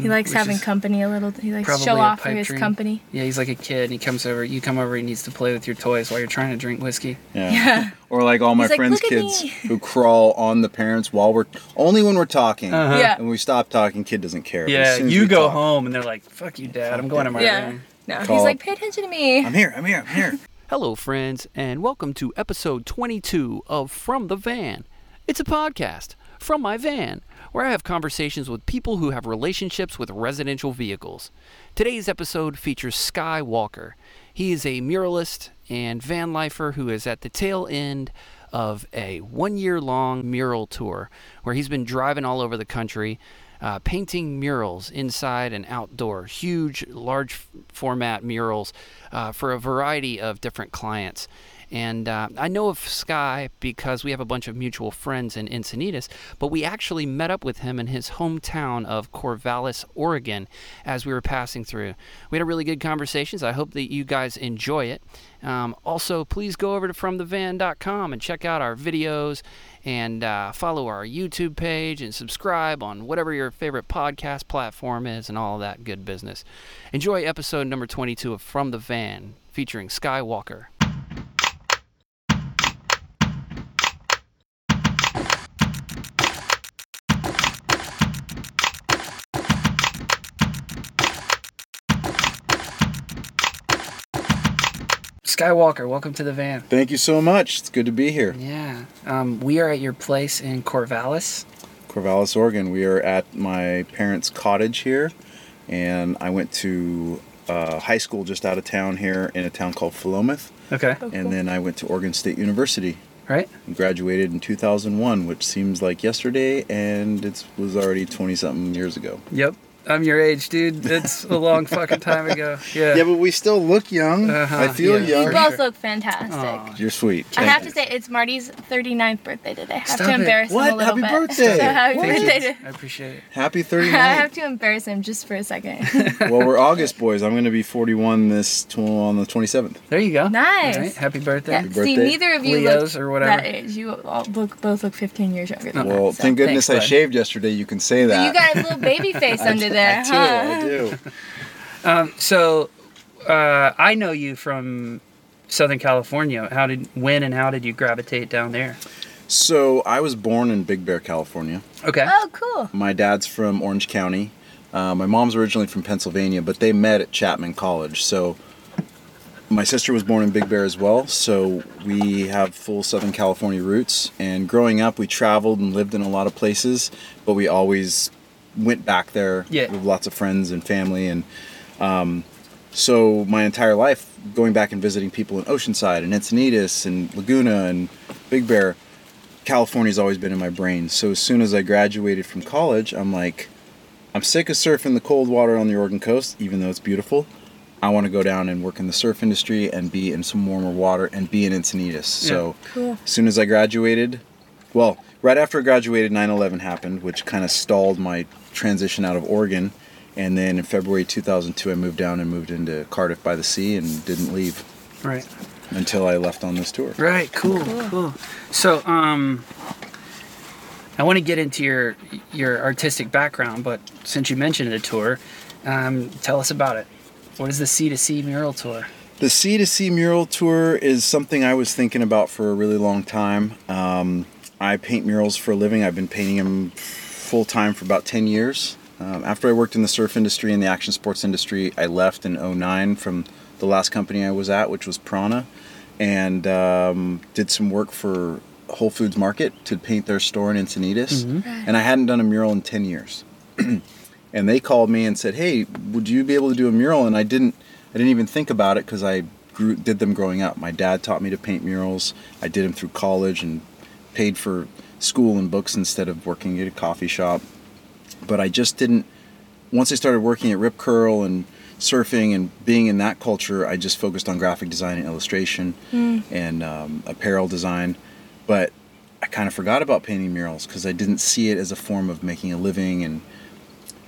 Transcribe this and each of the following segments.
He likes having company a little. He likes to show off for his dream. company. Yeah, he's like a kid. And he comes over. You come over. He needs to play with your toys while you're trying to drink whiskey. Yeah. Yeah. Or like all my He's friends' "Look at kids who crawl on the parents while we're only when we're talking. Uh-huh. Yeah. And when we stop talking, kid doesn't care. But as Yeah, as you go talk, home and they're like, "Fuck you, dad. I'm going to my Yeah. room." No, Call he's like, pay attention to me. I'm here. I'm here. I'm here. Hello, friends, and welcome to episode 22 of From the Van. It's a podcast from my van where I have conversations with people who have relationships with residential vehicles. Today's episode features Skye Walker. He is a muralist and van lifer who is at the tail end of a one year long mural tour where he's been driving all over the country uh, painting murals inside and outdoor, huge, large format murals uh, for a variety of different clients. And uh, I know of Skye because we have a bunch of mutual friends in Encinitas, but we actually met up with him in his hometown of Corvallis, Oregon, as we were passing through. We had a really good conversations. I hope that you guys enjoy it. Um, also, please go over to FromTheVan.com and check out our videos and uh, follow our YouTube page and subscribe on whatever your favorite podcast platform is and all that good business. Enjoy episode number 22 of From the Van featuring Skye Walker. Skye Walker, welcome to the van. Thank you so much. It's good to be here. Yeah, um, we are at your place in Corvallis. Corvallis, Oregon. We are at my parents' cottage here, and I went to uh, high school just out of town here in a town called Philomath, Okay, Oh, and then I went to Oregon State University right? and graduated in 2001, which seems like yesterday, and it was already 20 something years ago. Yep. I'm your age, dude. It's a long fucking time ago. Yeah. Yeah, but we still look young. Uh-huh, I feel yeah, you young. for both sure. look fantastic. Aw. You're sweet. I have you. to say, it's Marty's 39th birthday today. I have Stop to it. embarrass What? him a little Happy bit. birthday. So happy What? birthday to I appreciate it. Happy I have to embarrass him just for a second. well, we're August boys. I'm going to be 41 this tw- on the 27th. There you go. Nice. All right. Happy birthday. yeah, Happy see, neither of you Leos look or whatever. that age. You all look both look 15 years younger than Well, that. so. thank goodness Thanks, I bud. shaved yesterday. You can say that. You got a little baby face under do- there, I do. huh? I do. Um, so, uh, I know you from Southern California. How did, when, and how did you gravitate down there? So I was born in Big Bear, California. Okay. Oh, cool. My dad's from Orange County. Uh, my mom's originally from Pennsylvania, but they met at Chapman College. So my sister was born in Big Bear as well. So we have full Southern California roots. And growing up, we traveled and lived in a lot of places, but we always went back there Yeah. with lots of friends and family. And um, so my entire life, going back and visiting people in Oceanside and Encinitas and Laguna and Big Bear, California's always been in my brain. So as soon as I graduated from college, I'm like, I'm sick of surfing the cold water on the Oregon coast, even though it's beautiful. I want to go down and work in the surf industry and be in some warmer water and be in Encinitas. So Cool. as soon as I graduated, well, right after I graduated, 9/11 happened, which kind of stalled my transition out of Oregon. And then in February 2002, I moved down and moved into Cardiff by the Sea and didn't leave Right. until I left on this tour. Right. Cool. Cool. So, um, I want to get into your your artistic background, but since you mentioned the tour, um, tell us about it. What is the Sea to Sea mural tour? The Sea to Sea mural tour is something I was thinking about for a really long time. Um, I paint murals for a living. I've been painting them full time for about 10 years. Um, after I worked in the surf industry and the action sports industry, I left in 09 from the last company I was at, which was Prana, and um, did some work for Whole Foods Market to paint their store in Encinitas. And I hadn't done a mural in 10 years and they called me and said, "Hey, would you be able to do a mural?" And I didn't, I didn't even think about it because I grew, did them growing up. My dad taught me to paint murals. I did them through college and paid for school and books instead of working at a coffee shop. But I just didn't. Once I started working at Rip Curl and surfing and being in that culture, I just focused on graphic design and illustration and um, apparel design. But I kind of forgot about painting murals because I didn't see it as a form of making a living and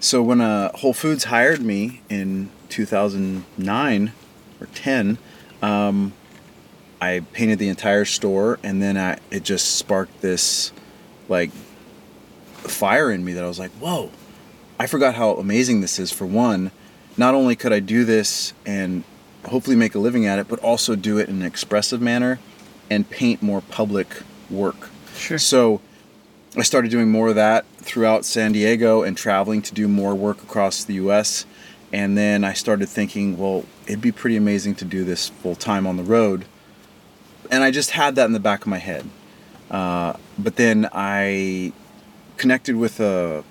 so when uh, Whole Foods hired me in 2009 or 10, um, I painted the entire store, and then I, it just sparked this like fire in me that I was like, "Whoa, I forgot how amazing this is. For one, not only could I do this and hopefully make a living at it, but also do it in an expressive manner and paint more public work. Sure. So I started doing more of that throughout San Diego and traveling to do more work across the US. And then I started thinking, well, it'd be pretty amazing to do this full time on the road. And I just had that in the back of my head. Uh, but then I connected with uh,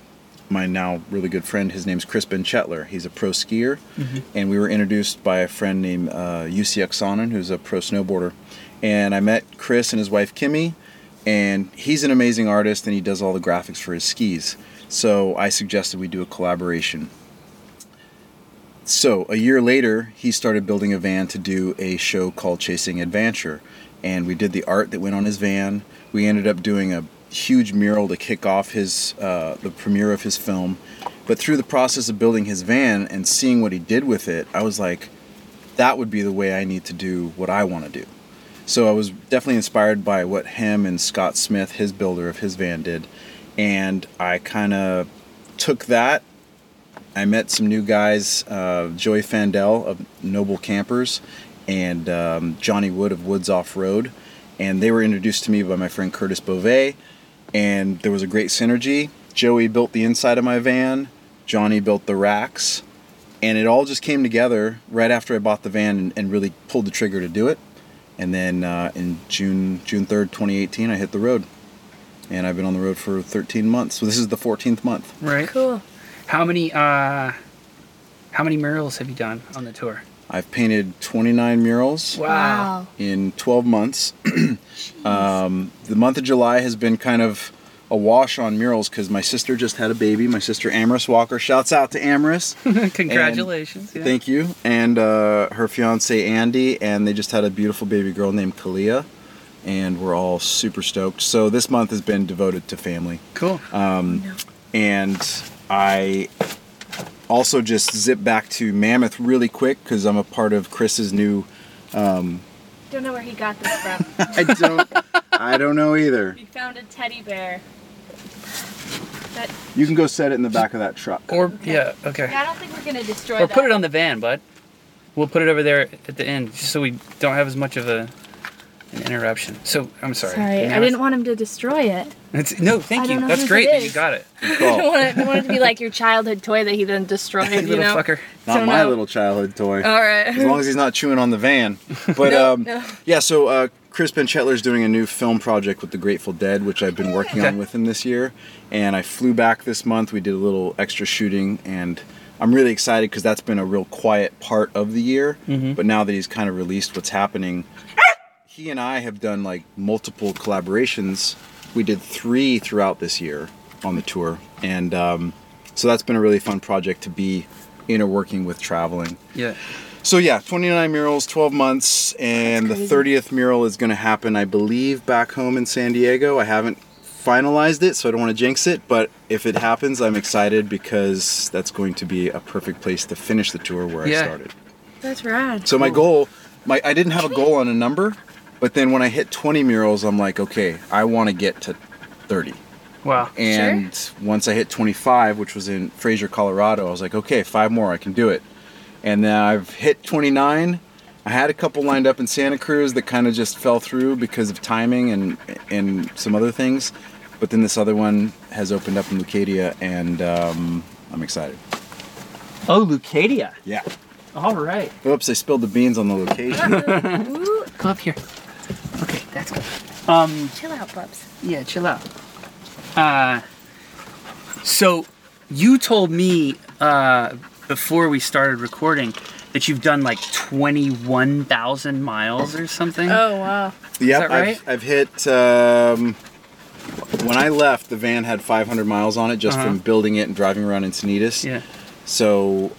my now really good friend. His name's Chris Benchetler. He's a pro skier. And we were introduced by a friend named uh, Jussi Oksanen, who's a pro snowboarder. And I met Chris and his wife Kimmy, and he's an amazing artist and he does all the graphics for his skis. So I suggested we do a collaboration. So a year later, he started building a van to do a show called Chasing Adventure, and we did the art that went on his van. We ended up doing a huge mural to kick off his uh, the premiere of his film. But through the process of building his van and seeing what he did with it, I was like, that would be the way I need to do what I want to do. So I was definitely inspired by what him and Scott Smith, his builder of his van, did, and I kind of took that I met some new guys, uh, Joey Fandel of Noble Campers and um, Johnny Wood of Woods Off Road. And they were introduced to me by my friend Curtis Beauvais. And there was a great synergy. Joey built the inside of my van, Johnny built the racks. And it all just came together right after I bought the van and, and really pulled the trigger to do it. And then uh, in June June 3rd, 2018, I hit the road. And I've been on the road for 13 months. So this is the 14th month. Right. Cool. How many uh how many murals have you done on the tour? I've painted 29 murals. Wow. in 12 months. um, the month of July has been kind of a wash on murals because my sister just had a baby. My sister Amaris Walker. Shouts out to Amaris. Congratulations. yeah. Thank you. And uh, her fiance Andy, and they just had a beautiful baby girl named Kalia. And we're all super stoked. So this month has been devoted to family. Cool. Um, and I also just zip back to Mammoth really quick because I'm a part of Chris's new. Um, don't know where he got this from. I don't. I don't know either. we found a teddy bear. That, You can go set it in the back of that truck. or yeah, okay. yeah, I don't think we're gonna destroy Or that. put it on the van, bud. We'll put it over there at the end, just so we don't have as much of a an interruption. So I'm sorry. Sorry, I didn't want him to destroy it. It's, no, thank I you. That's great that you got it. I don't want, it, I don't want it to be like your childhood toy that he then destroyed. you little know. fucker. Not Don't my know. little childhood toy. All right. As long as he's not chewing on the van. But No, um, no. yeah, so uh, Chris Benchetler's doing a new film project with the Grateful Dead, which I've been working Okay. on with him this year. And I flew back this month. We did a little extra shooting, and I'm really excited because that's been a real quiet part of the year. Mm-hmm. But now that he's kind of released what's happening, he and I have done like multiple collaborations. We did three throughout this year on the tour, and um, so that's been a really fun project to be inner working with traveling. Yeah. So yeah, 29 murals, 12 months, and the 30th mural is going to happen, I believe, back home in San Diego. I haven't finalized it, so I don't want to jinx it, but if it happens, I'm excited because that's going to be a perfect place to finish the tour where Yeah. I started. That's rad. So my goal, my I didn't have a goal on a number, but then when I hit 20 murals, I'm like, okay, I want to get to 30. Wow. And once I hit 25, which was in Fraser, Colorado, I was like, okay, five more, I can do it. And then I've hit 29. I had a couple lined up in Santa Cruz that kind of just fell through because of timing and and some other things. But then this other one has opened up in Leucadia, and um, I'm excited. Oh, Leucadia. Yeah. All right. Oops, I spilled the beans on the location. Come up here. Okay, that's good. Um, chill out, bubs. yeah, chill out. Uh, so you told me uh, before we started recording that you've done like 21,000 miles or something. Oh wow. Yep, that right? I've, I've hit. Um, when I left, the van had 500 miles on it just Uh-huh. from building it and driving around Encinitas. Yeah. So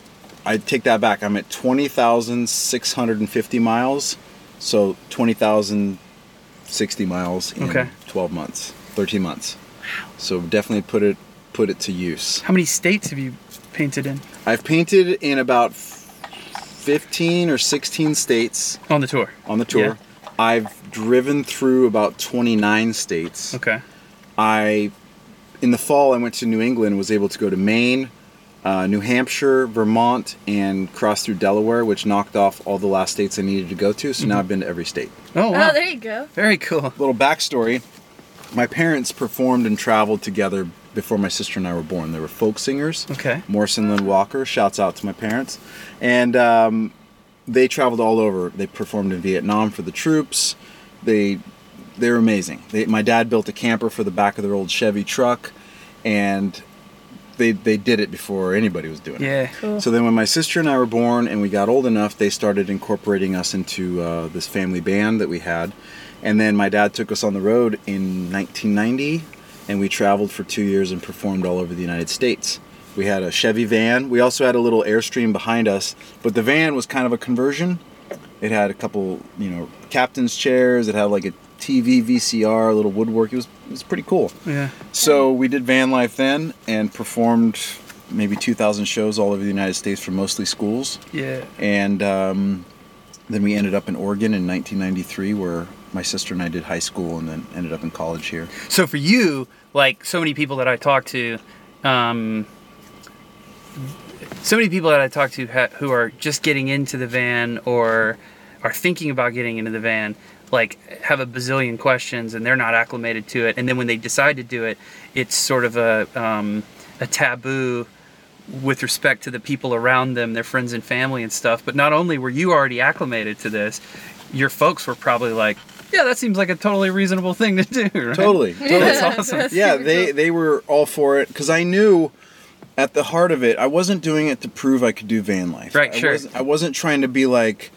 I take that back. I'm at 20,650 miles. So 20,060 miles in Okay. 12 months, 13 months. So definitely put it put it to use. How many states have you painted in I've painted in about 15 or 16 states on the tour? on the tour. Yeah. I've driven through about 29 states. Okay. I, in the fall, I went to New England and was able to go to Maine, uh, New Hampshire, Vermont, and crossed through Delaware, which knocked off all the last states I needed to go to. So now I've been to every state. Oh wow. Oh, there you go. Very cool. Little backstory: My parents performed and traveled together before my sister and I were born. They were folk singers. Okay. Morrison Lynn Walker. Shouts out to my parents, and um, they traveled all over. They performed in Vietnam for the troops. They they were amazing. They, my dad built a camper for the back of their old Chevy truck, and they they did it before anybody was doing it. Yeah. Cool. So then, when my sister and I were born and we got old enough, they started incorporating us into uh, this family band that we had. And then my dad took us on the road in 1990, and we traveled for two years and performed all over the United States. We had a Chevy van. We also had a little Airstream behind us, but the van was kind of a conversion. It had a couple, you know, captain's chairs. It had like a TV VCR, a little woodwork. It was it was pretty cool. Yeah. So we did van life then and performed maybe 2,000 shows all over the United States for mostly schools. Yeah. And um, then we ended up in Oregon in 1993, where my sister and I did high school and then ended up in college here. So for you, like so many people that I talk to, um, so many people that I talk to ha- who are just getting into the van or are thinking about getting into the van, like have a bazillion questions and they're not acclimated to it. And then when they decide to do it, it's sort of a um, a taboo with respect to the people around them, their friends and family and stuff. But not only were you already acclimated to this, your folks were probably like, "Yeah, that seems like a totally reasonable thing to do." Right? Totally. totally. That's awesome. That's yeah, they cool. they were all for it because I knew at the heart of it, I wasn't doing it to prove I could do van life. Right, I sure. Wasn't, I wasn't trying to be like,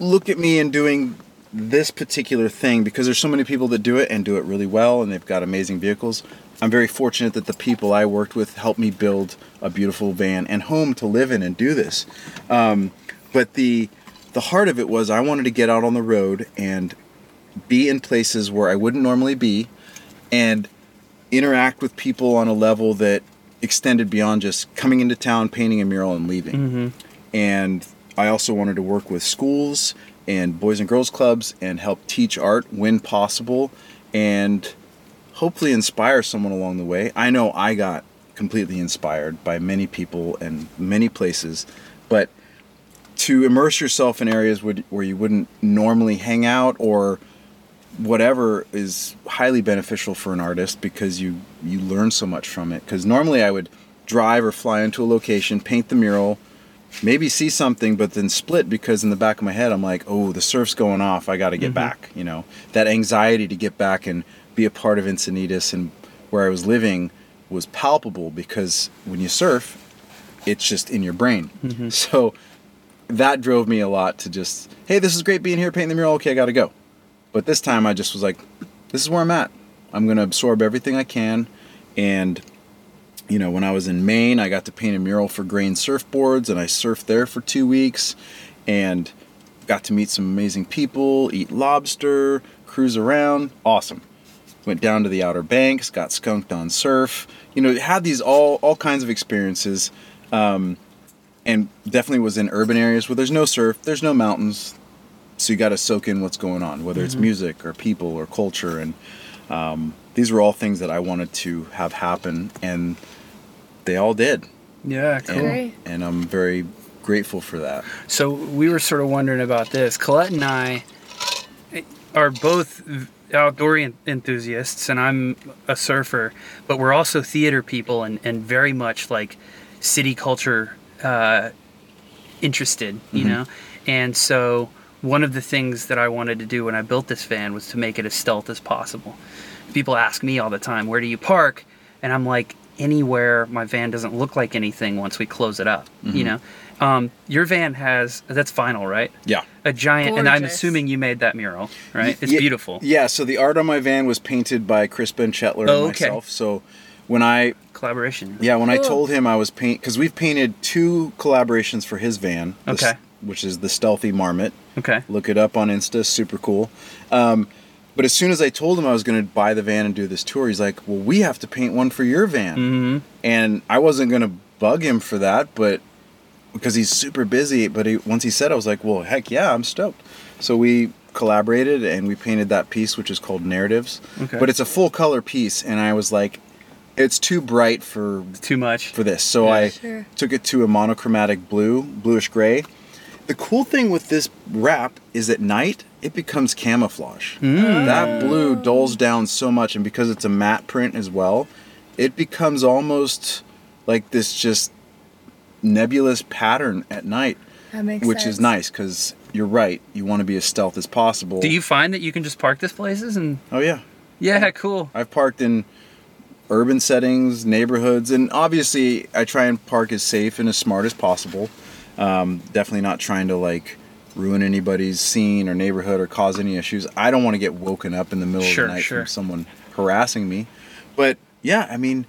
look at me and doing this particular thing because there's so many people that do it and do it really well and they've got amazing vehicles. I'm very fortunate that the people I worked with helped me build a beautiful van and home to live in and do this. Um, but the the heart of it was I wanted to get out on the road and be in places where I wouldn't normally be and interact with people on a level that extended beyond just coming into town, painting a mural, and leaving. And I also wanted to work with schools and boys and girls clubs and help teach art when possible and hopefully inspire someone along the way. I know I got completely inspired by many people and many places, but to immerse yourself in areas where you wouldn't normally hang out or whatever is highly beneficial for an artist because you you learn so much from it because normally i would drive or fly into a location paint the mural maybe see something but then split because in the back of my head i'm like oh the surf's going off. I got to get mm-hmm. back you know? That anxiety to get back and be a part of encinitas and where i was living was palpable because when you surf it's just in your brain. Mm-hmm. So that drove me a lot to just hey this is great being here painting the mural. Okay i gotta go. But this time I just was like, this is where I'm at. I'm going to absorb everything I can. And, you know, when I was in Maine, I got to paint a mural for Grain Surfboards and I surfed there for two weeks and got to meet some amazing people, eat lobster, cruise around. Awesome. Went down to the Outer Banks, got skunked on surf. You know, had these all, all kinds of experiences. Um, and definitely was in urban areas where there's no surf, there's no mountains, so you got to soak in what's going on, whether it's music or people or culture, and um, these were all things that I wanted to have happen, and they all did, Yeah, cool. and, and I'm very grateful for that. So we were sort of wondering about this. Colette and I are both outdoor enthusiasts, and I'm a surfer, but we're also theater people and, and very much like city culture uh, interested, you know? And so one of the things that I wanted to do when I built this van was to make it as stealth as possible. People ask me all the time, where do you park? And I'm like, anywhere my van doesn't look like anything once we close it up, you know? Um, your van has, that's vinyl, right? Yeah. A giant, and I'm assuming you made that mural, right? It's Ye- beautiful. Yeah. So the art on my van was painted by Chris Benchetler Oh, and okay. myself. So when I Collaboration. Yeah, when I told him I was paint because we've painted two collaborations for his van. the Okay. which is the Stealthy Marmot. Okay. Look it up on Insta. Super cool. Um, but as soon as I told him I was going to buy the van and do this tour, he's like, "Well, we have to paint one for your van." Mm-hmm. And I wasn't going to bug him for that, but because he's super busy. But he, once he said, I was like, "Well, heck yeah, I'm stoked." So we collaborated and we painted that piece, which is called Narratives. Okay. But it's a full color piece, and I was like, it's too bright for Too much. for this. So Yeah. I Sure. took it to a monochromatic blue, bluish gray. The cool thing with this wrap is at night it becomes camouflage. Hmm. That blue dulls down so much, and because it's a matte print as well, it becomes almost like this just nebulous pattern at night, That makes which sense. is nice because you're right. You want to be as stealth as possible. Do you find that you can just park this places and Oh yeah, yeah, cool. I've parked in urban settings, neighborhoods, and obviously I try and park as safe and as smart as possible. Um, definitely not trying to like ruin anybody's scene or neighborhood or cause any issues. I don't want to get woken up in the middle Sure, of the night sure. from someone harassing me. But yeah, I mean,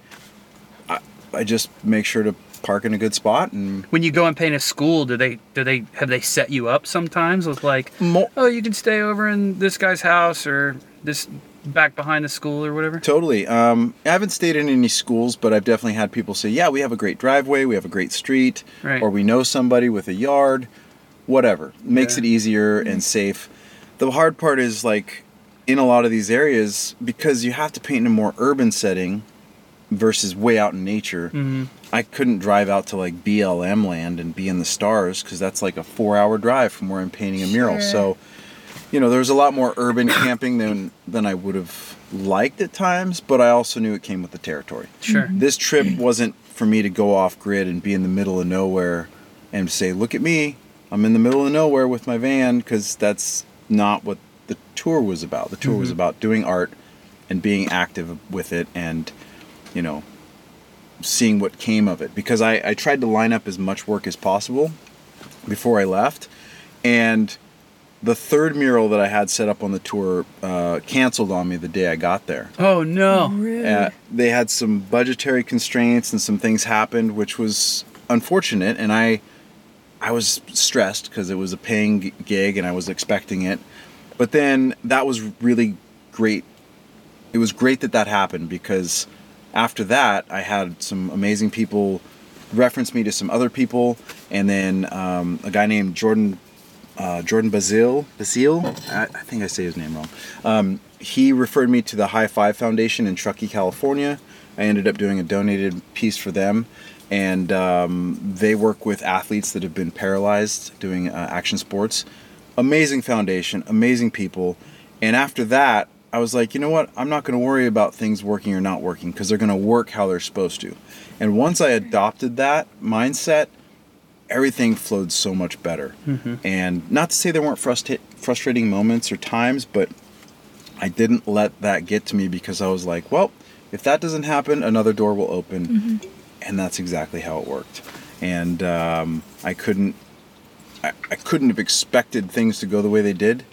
I, I just make sure to park in a good spot and When you go and paint a school, do they do they have they set you up sometimes with like oh you can stay over in this guy's house or this back behind the school or whatever? Totally. Um, I haven't stayed in any schools, but I've definitely had people say, "Yeah, we have a great driveway, we have a great street, Right. or we know somebody with a yard, whatever." Makes Yeah. it easier and safe. The hard part is like in a lot of these areas because you have to paint in a more urban setting versus way out in nature. Mhm. I couldn't drive out to like BLM land and be in the stars because that's like a four-hour drive from where I'm painting a mural. Sure. So you know, there was a lot more urban camping than than I would have liked at times, but I also knew it came with the territory. Sure. This trip wasn't for me to go off grid and be in the middle of nowhere and say, "Look at me, I'm in the middle of nowhere with my van," because that's not what the tour was about. The tour was mm-hmm. about doing art and being active with it, and you know, seeing what came of it. Because I, I tried to line up as much work as possible before I left, and the third mural that I had set up on the tour uh, canceled on me the day I got there. Oh no. Rude. Uh, they had some budgetary constraints and some things happened, which was unfortunate. And I, I was stressed because it was a paying g- gig and I was expecting it. But then that was really great. It was great that that happened because after that I had some amazing people reference me to some other people, and then um, a guy named Jordan uh, Jordan Bazile, Bazile, I, I think I say his name wrong. Um, he referred me to the High Five Foundation in Truckee, California. I ended up doing a donated piece for them, and um, they work with athletes that have been paralyzed doing uh, action sports. Amazing foundation, amazing people. And after that, I was like, you know what? I'm not going to worry about things working or not working because they're going to work how they're supposed to. And once I adopted that mindset, everything flowed so much better. And not to say there weren't frustra- frustrating moments or times, but I didn't let that get to me because I was like, well, if that doesn't happen, another door will open. And that's exactly how it worked. And um, I couldn't, I, I couldn't have expected things to go the way they did.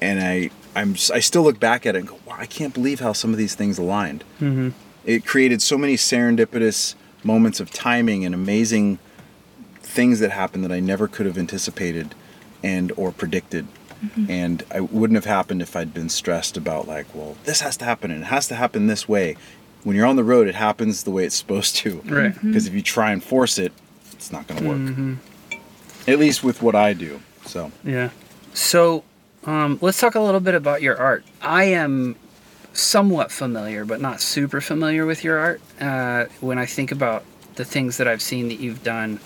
And I, I'm, I still look back at it and go, wow, I can't believe how some of these things aligned Mm-hmm. it created so many serendipitous moments of timing and amazing things that happened that I never could have anticipated and or predicted. And I wouldn't have happened if I'd been stressed about like, well, this has to happen and it has to happen this way. When you're on the road, it happens the way it's supposed to. Right. Because if you try and force it, it's not going to work. Mm-hmm. At least with what I do. So, Yeah. So, um, let's talk a little bit about your art. I am somewhat familiar, but not super familiar with your art. Uh, when I think about the things that I've seen that you've done,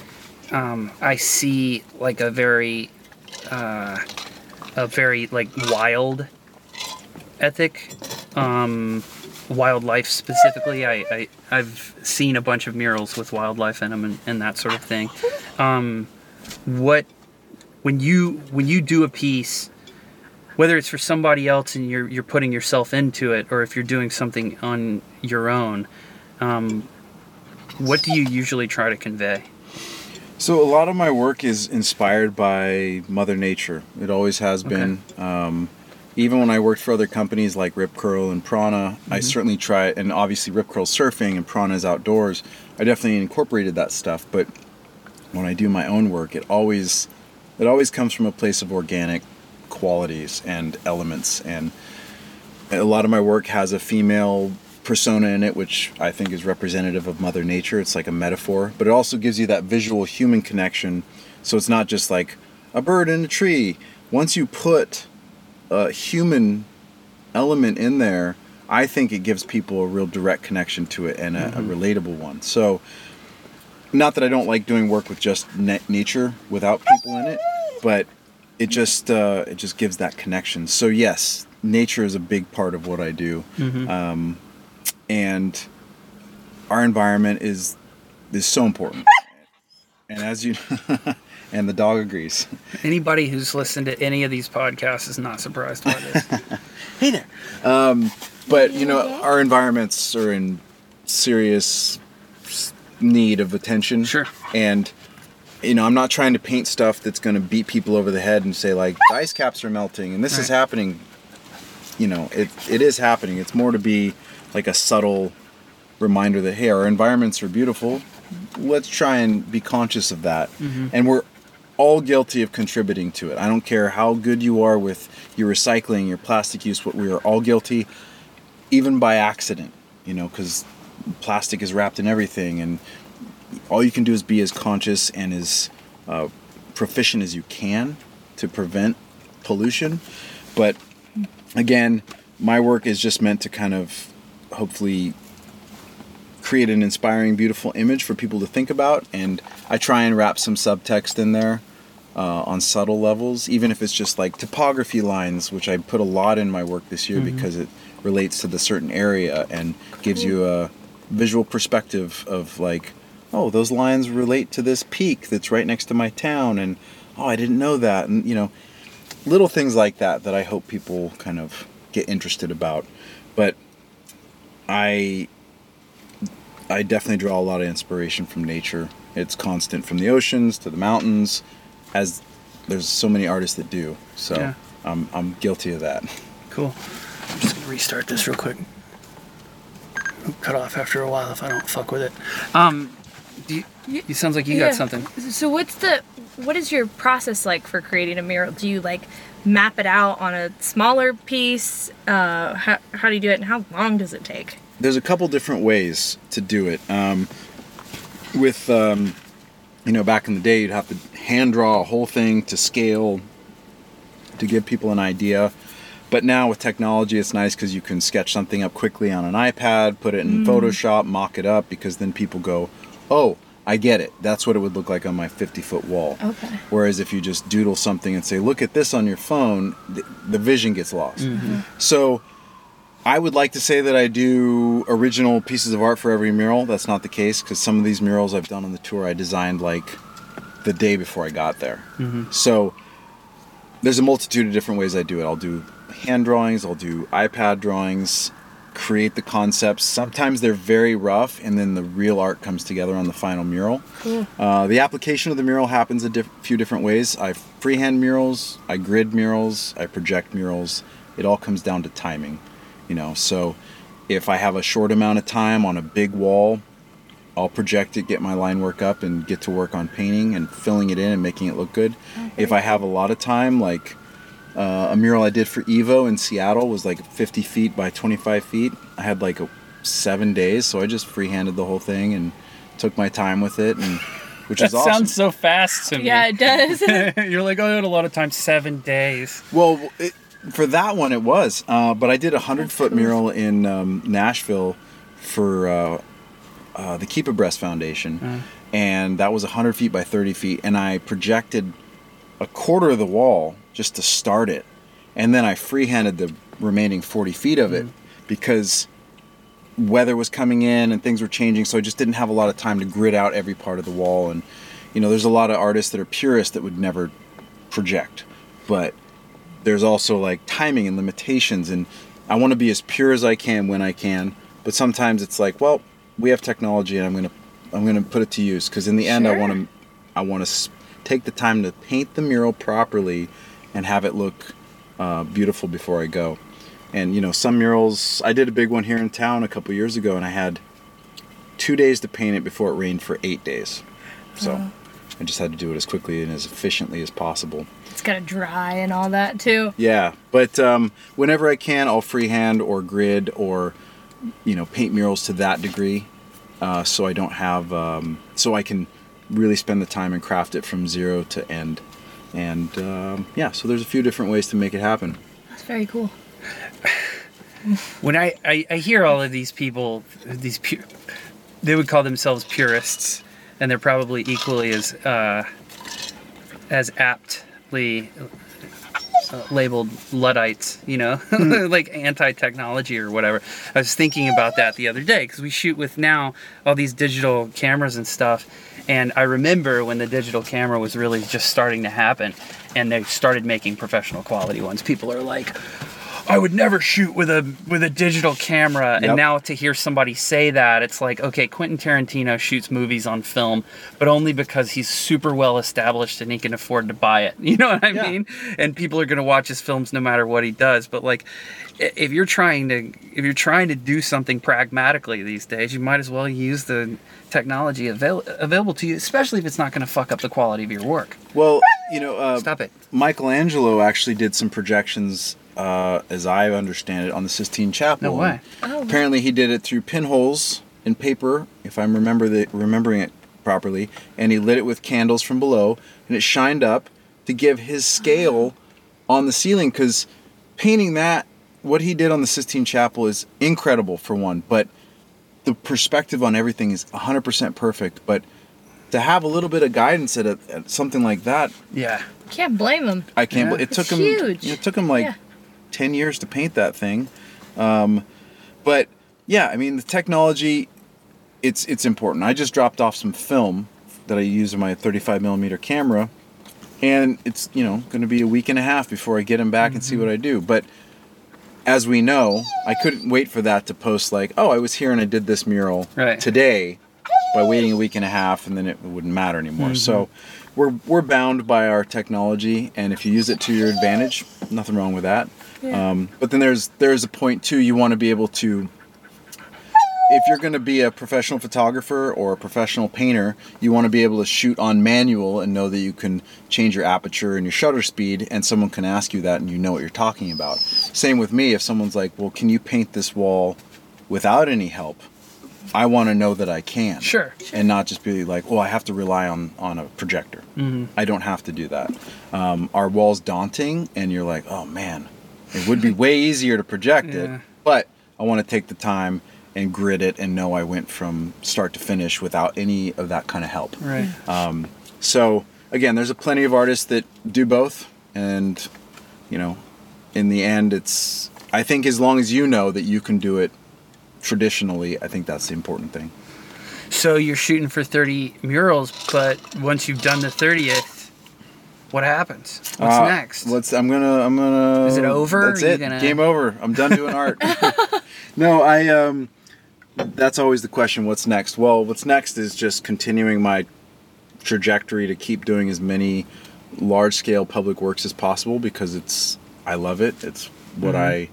um, I see like a very, uh, a very like wild ethic, um, wildlife specifically. I, I I've seen a bunch of murals with wildlife in them and, and that sort of thing. Um, what when you when you do a piece whether it's for somebody else and you're you're putting yourself into it or if you're doing something on your own um, what do you usually try to convey So a lot of my work is inspired by Mother Nature. It always has been. Um, even when I worked for other companies like Rip Curl and Prana, I certainly try, and obviously Rip Curl surfing and Prana's outdoors. I definitely incorporated that stuff. But when I do my own work, it always, it always comes from a place of organic qualities and elements. And a lot of my work has a female persona in it, which I think is representative of Mother Nature. It's like a metaphor, but it also gives you that visual human connection. So it's not just like a bird in a tree. Once you put a human element in there, I think it gives people a real direct connection to it and a, a relatable one. So, not that I don't like doing work with just na- nature without people in it, but it just uh, it just gives that connection. So yes, nature is a big part of what I do, um, and our environment is is so important. And as you, and the dog agrees. Anybody who's listened to any of these podcasts is not surprised by this. hey there. Um, but you know, our environments are in serious need of attention. Sure. And you know, I'm not trying to paint stuff that's going to beat people over the head and say like the ice caps are melting and this is happening. You know, it it is happening. It's more to be like a subtle reminder that hey, our environments are beautiful. Let's try and be conscious of that. And we're all guilty of contributing to it. I don't care how good you are with your recycling, your plastic use, but we are all guilty, even by accident, you know, because plastic is wrapped in everything. And all you can do is be as conscious and as uh, proficient as you can to prevent pollution. But again, my work is just meant to kind of hopefully create an inspiring, beautiful image for people to think about. And I try and wrap some subtext in there uh, on subtle levels, even if it's just like topography lines, which I put a lot in my work this year because it relates to the certain area and gives you a visual perspective of like, oh, those lines relate to this peak that's right next to my town, and oh, I didn't know that, and you know, little things like that that I hope people kind of get interested about. But I I definitely draw a lot of inspiration from nature. It's constant from the oceans to the mountains, as there's so many artists that do. So Yeah. I'm I'm guilty of that. Cool. I'm just gonna restart this real quick. It'll cut off after a while if I don't fuck with it. Um, do you, it sounds like you Yeah. got something. So what's the what is your process like for creating a mural? Do you like map it out on a smaller piece? Uh, how, how do you do it, and how long does it take? There's a couple different ways to do it. Um, with um, you know, back in the day, you'd have to hand draw a whole thing to scale to give people an idea. But now with technology, it's nice because you can sketch something up quickly on an iPad, put it in Photoshop, mock it up, because then people go, "Oh, I get it. That's what it would look like on my 50 foot wall." Okay. Whereas if you just doodle something and say, "Look at this on your phone," the, the vision gets lost. So I would like to say that I do original pieces of art for every mural. That's not the case because some of these murals I've done on the tour I designed like the day before I got there. So there's a multitude of different ways I do it. I'll do hand drawings, I'll do iPad drawings, create the concepts. Sometimes they're very rough, and then the real art comes together on the final mural. Cool. Uh, the application of the mural happens a diff- few different ways. I freehand murals, I grid murals, I project murals. It all comes down to timing, you know. So if I have a short amount of time on a big wall, I'll project it, get my line work up, and get to work on painting and filling it in and making it look good. If I have a lot of time, like uh, a mural I did for Evo in Seattle was like 50 feet by 25 feet. I had like a, seven days, so I just freehanded the whole thing and took my time with it, and which That is awesome. sounds so fast to me. Yeah, it does. You're like, oh, I had a lot of time, seven days. Well, it, for that one, it was. Uh, but I did a hundred foot mural in um, Nashville for uh, uh, the Keep a Breast Foundation, and that was hundred feet by thirty feet, and I projected a quarter of the wall just to start it, and then I freehanded the remaining forty feet of it because weather was coming in and things were changing, so I just didn't have a lot of time to grid out every part of the wall. And you know, there's a lot of artists that are purists that would never project, but there's also like timing and limitations, and I want to be as pure as I can when I can. But sometimes it's like, well, we have technology, and I'm gonna I'm gonna put it to use because in the end, I want to I want to take the time to paint the mural properly and have it look uh, beautiful before I go. And you know, some murals. I did a big one here in town a couple years ago, and I had two days to paint it before it rained for eight days. So I just had to do it as quickly and as efficiently as possible. It's gotta dry and all that too. Yeah, but um, whenever I can, I'll freehand or grid or you know paint murals to that degree, uh, so I don't have um, so I can really spend the time and craft it from zero to end. And um, yeah, so there's a few different ways to make it happen. That's very cool. when I, I I hear all of these people, these pu- they would call themselves purists, and they're probably equally as uh, as uh, labeled luddites, you know, like anti-technology or whatever. I was thinking about that the other day because we shoot with now all these digital cameras and stuff, and I remember when the digital camera was really just starting to happen, and they started making professional quality ones. People are like. I would never shoot with a with a digital camera, Yep. and now to hear somebody say that, it's like, okay, Quentin Tarantino shoots movies on film, but only because he's super well established and he can afford to buy it. You know what I Yeah. mean? And people are going to watch his films no matter what he does. But like, if you're trying to if you're trying to do something pragmatically these days, you might as well use the technology avail- available to you, especially if it's not going to fuck up the quality of your work. Well, you know, uh, Stop it. Michelangelo actually did some projections, uh, as I understand it, on the Sistine Chapel. No way. Oh. Apparently, he did it through pinholes in paper, if I'm remember the, remembering it properly, and he lit it with candles from below, and it shined up to give his scale on the ceiling. Because painting that, what he did on the Sistine Chapel is incredible for one, but the perspective on everything is 100% perfect. But to have a little bit of guidance at, a, at something like that, Yeah. Can't blame him. I can't. Yeah. bel It took It's him. huge. It took him like Yeah. Ten years to paint that thing. Um, but yeah, I mean the technology, it's it's important. I just dropped off some film that I use in my 35 millimeter camera, and it's you know going to be a week and a half before I get him back and see Mm-hmm. what I do. But as we know, I couldn't wait for that to post like, oh, I was here and I did this mural Right. today by waiting a week and a half and then it wouldn't matter anymore. So we're we're bound by our technology and if you use it to your advantage, nothing wrong with that. Yeah. Um, but then there's there's a point too you want to be able to if you're going to be a professional photographer or a professional painter, you want to be able to shoot on manual and know that you can change your aperture and your shutter speed, and someone can ask you that and you know what you're talking about. Same with me, if someone's like, Well, can you paint this wall without any help? I want to know that I can. Sure. And not just be like, well, I have to rely on, on a projector. Mm-hmm. I don't have to do that. Um, our wall's daunting, and you're like, oh man, it would be way easier to project Yeah. it, but I want to take the time and grid it and know I went from start to finish without any of that kind of help. Right. Um, so again, there's a plenty of artists that do both, and you know, in the end, it's I think as long as you know that you can do it traditionally, I think that's the important thing. So you're shooting for 30 murals, but once you've done the 30th, what happens? What's Uh, next? Let's. I'm gonna. I'm gonna. Is it over? That's it. gonna- Game over. I'm done doing art. no, I. Um. That's always the question. What's next? Well, what's next is just continuing my trajectory to keep doing as many large scale public works as possible because it's. I love it. It's what I.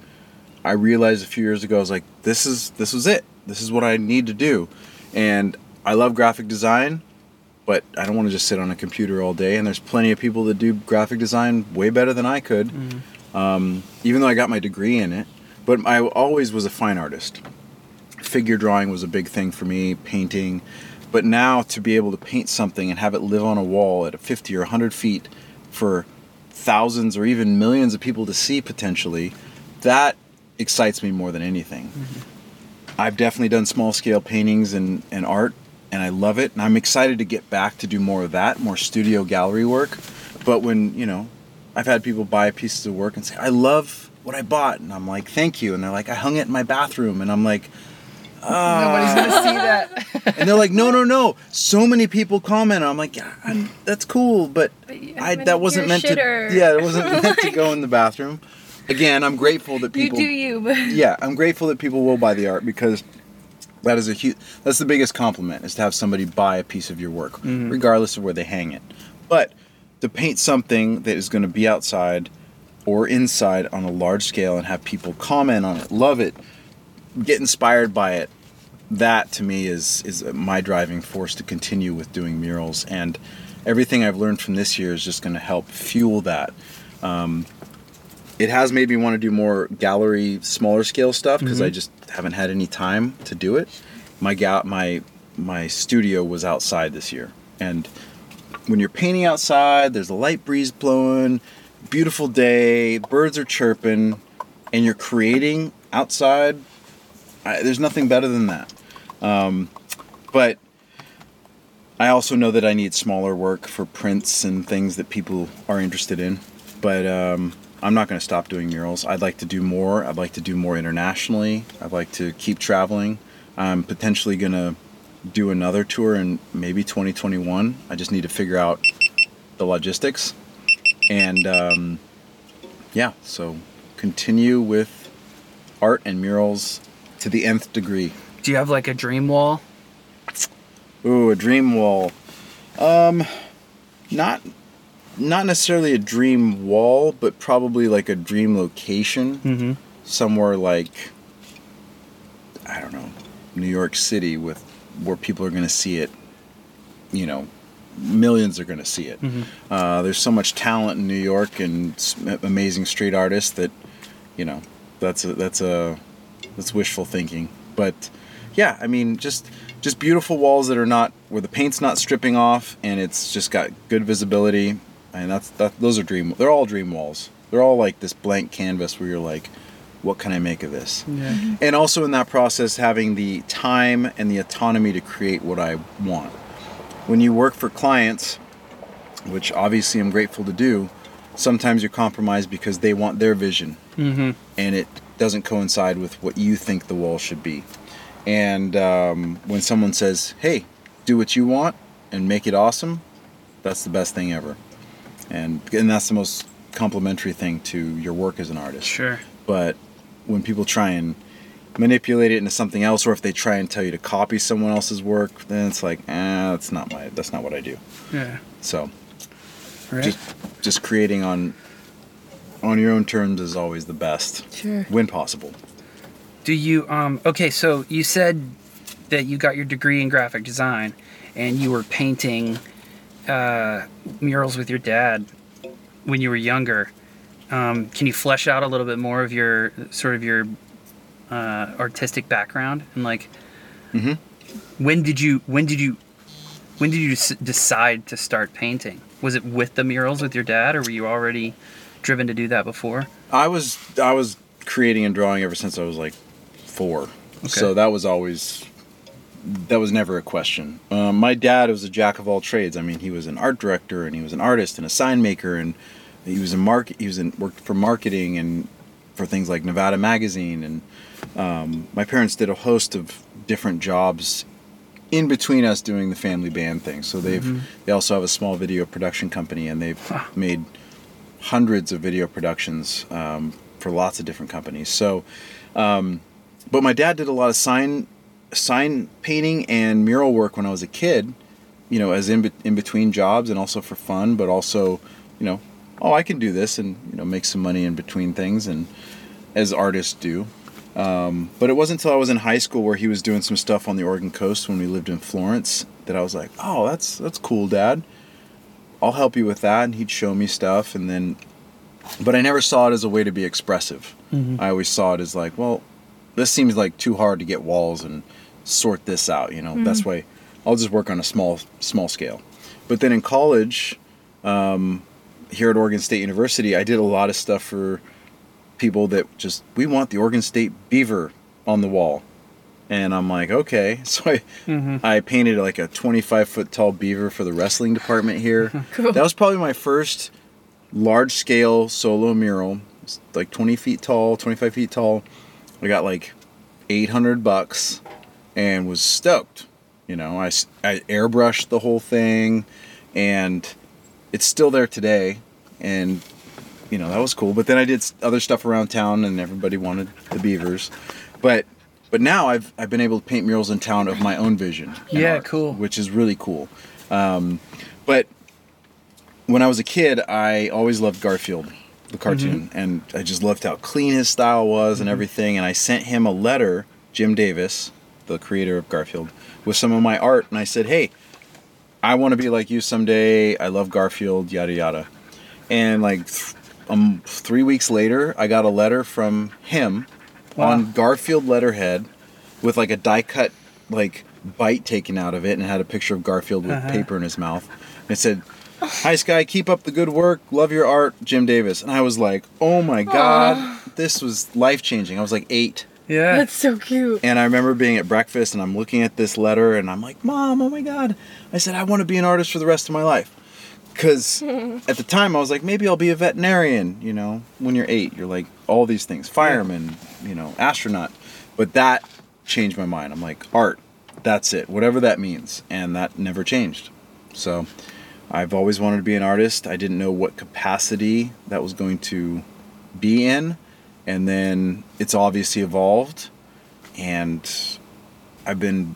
I realized a few years ago. I was like, this is this was it. This is what I need to do, and I love graphic design but I don't want to just sit on a computer all day. And there's plenty of people that do graphic design way better than I could, um, even though I got my degree in it. But I always was a fine artist. Figure drawing was a big thing for me, painting. But now to be able to paint something and have it live on a wall at 50 or 100 feet for thousands or even millions of people to see potentially, that excites me more than anything. I've definitely done small scale paintings and, and art, and I love it. And I'm excited to get back to do more of that, more studio gallery work. But when, you know, I've had people buy pieces of work and say, I love what I bought. And I'm like, thank you. And they're like, I hung it in my bathroom. And I'm like, Nobody's gonna see ah. that. and they're like, no, no, no. So many people comment. I'm like, yeah, I'm, that's cool, but But I, that wasn't meant to. Yeah, it wasn't meant to go in the bathroom. Again, I'm grateful that people. You do you, but yeah, I'm grateful that people will buy the art because that is a huge. That's the biggest compliment is to have somebody buy a piece of your work, regardless of where they hang it. But to paint something that is going to be outside or inside on a large scale and have people comment on it, love it, get inspired by it. That to me is is my driving force to continue with doing murals, and everything I've learned from this year is just going to help fuel that. Um, it has made me want to do more gallery, smaller scale stuff because I just haven't had any time to do it. My ga- my my studio was outside this year, and when you're painting outside, there's a light breeze blowing, beautiful day, birds are chirping, and you're creating outside, I, there's nothing better than that. Um, but I also know that I need smaller work for prints and things that people are interested in. But um, I'm not going to stop doing murals. I'd like to do more. I'd like to do more internationally. I'd like to keep traveling. I'm potentially going to do another tour in maybe 2021. I just need to figure out the logistics. And um, yeah, so continue with art and murals to the nth degree. Do you have like a dream wall? Ooh, a dream wall. Um, not not necessarily a dream wall, but probably like a dream location. Mm-hmm. Somewhere like I don't know, New York City with where people are going to see it. You know, millions are going to see it. Mhm. Uh, there's so much talent in New York and amazing street artists that, you know, that's a, that's a that's wishful thinking. But yeah, I mean, just just beautiful walls that are not where the paint's not stripping off and it's just got good visibility. And that's that. Those are dream. They're all dream walls. They're all like this blank canvas where you're like, what can I make of this? Yeah. and also in that process having the time and the autonomy to create what i want when you work for clients which obviously i'm grateful to do sometimes you're compromised because they want their vision Mm-hmm. and it doesn't coincide with what you think the wall should be and um, when someone says hey do what you want and make it awesome that's the best thing ever and and that's the most complimentary thing to your work as an artist Sure. but when people try and manipulate it into something else or if they try and tell you to copy someone else's work then it's like eh, that's not my that's not what i do Yeah. so Right. just just creating on on your own terms is always the best Sure. when possible Do you um okay, so you said that you got your degree in graphic design and you were painting uh, murals with your dad when you were younger. Um, can you flesh out a little bit more of your sort of your uh, artistic background and like Mhm. when did you when did you when did you decide to start painting? Was it with the murals with your dad or were you already driven to do that before? i was i was creating and drawing ever since i was like four Okay. so that was always that was never a question. Um, my dad was a jack of all trades. I mean he was an art director and he was an artist and a sign maker and he was in market he was in worked for marketing and for things like nevada magazine and um, my parents did a host of different jobs in between us doing the family band thing. So they've they also have a small video production company and they've made hundreds of video productions um, for lots of different companies. So, um, but my dad did a lot of sign sign painting and mural work when I was a kid. You know, as in be- in between jobs and also for fun, but also, you know, oh, I can do this and you know make some money in between things and as artists do. Um, but it wasn't until I was in high school where he was doing some stuff on the Oregon coast when we lived in Florence that I was like, oh, that's that's cool, Dad. I'll help you with that, and he'd show me stuff, and then, but I never saw it as a way to be expressive. I always saw it as like, well, this seems like too hard to get walls and sort this out. You know, that's why I'll just work on a small small scale. But then in college, um, here at Oregon State University, I did a lot of stuff for people that just we want the Oregon State beaver on the wall. And I'm like, okay. So I Mm-hmm. I painted like a 25 foot tall beaver for the wrestling department here. Cool. That was probably my first large scale solo mural. It's like 20 feet tall, 25 feet tall. I got like 800 bucks and was stoked. You know, I airbrushed the whole thing and it's still there today. And, you know, that was cool. But then I did other stuff around town and everybody wanted the beavers. But but now I've I've been able to paint murals in town of my own vision. Yeah, art, cool. Which is really cool. Um, but when I was a kid, I always loved Garfield, the cartoon, and I just loved how clean his style was and everything. And I sent him a letter, Jim Davis, the creator of Garfield, with some of my art, and I said, "Hey, I want to be like you someday. I love Garfield, yada yada." And like th- um, three weeks later, I got a letter from him Wow. on Garfield letterhead with like a die cut like bite taken out of it, and it had a picture of Garfield with Uh-huh. paper in his mouth. And it said, Hi, Skye. Keep up the good work. Love your art, Jim Davis. And I was like, oh my God, this was life changing. I was like eight. Yeah. That's so cute. And I remember being at breakfast and I'm looking at this letter and I'm like, Mom, oh my God. I said, I want to be an artist for the rest of my life. Because at the time I was like, maybe I'll be a veterinarian. You know, when you're eight, you're like, all these things fireman, you know, astronaut. But that changed my mind. I'm like, art, that's it, whatever that means. And that never changed. So I've always wanted to be an artist. I didn't know what capacity that was going to be in. And then it's obviously evolved. And I've been,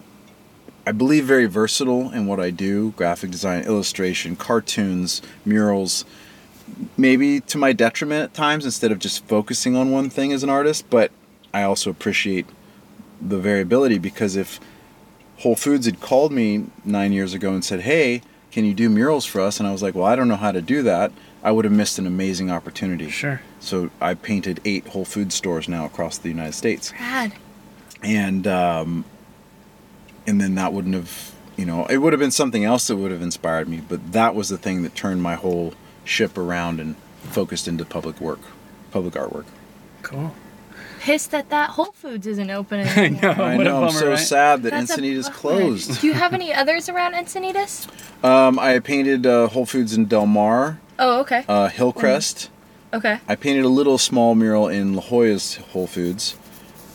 I believe, very versatile in what I do graphic design, illustration, cartoons, murals. Maybe to my detriment at times instead of just focusing on one thing as an artist. But I also appreciate the variability because if Whole Foods had called me nine years ago and said, hey, can you do murals for us? And I was like, well, I don't know how to do that. I would have missed an amazing opportunity. Sure. So I painted eight Whole Food stores now across the United States, Rad. and um, and then that wouldn't have, you know, it would have been something else that would have inspired me. But that was the thing that turned my whole ship around and focused into public work, public artwork. Cool. Pissed that that Whole Foods isn't open I anymore. know. I what know. a I'm so right? sad that That's Encinitas closed. Do you have any others around Encinitas? Um, I painted uh, Whole Foods in Del Mar, Oh, okay. uh, Hillcrest. Okay. I painted a little small mural in La Jolla's Whole Foods.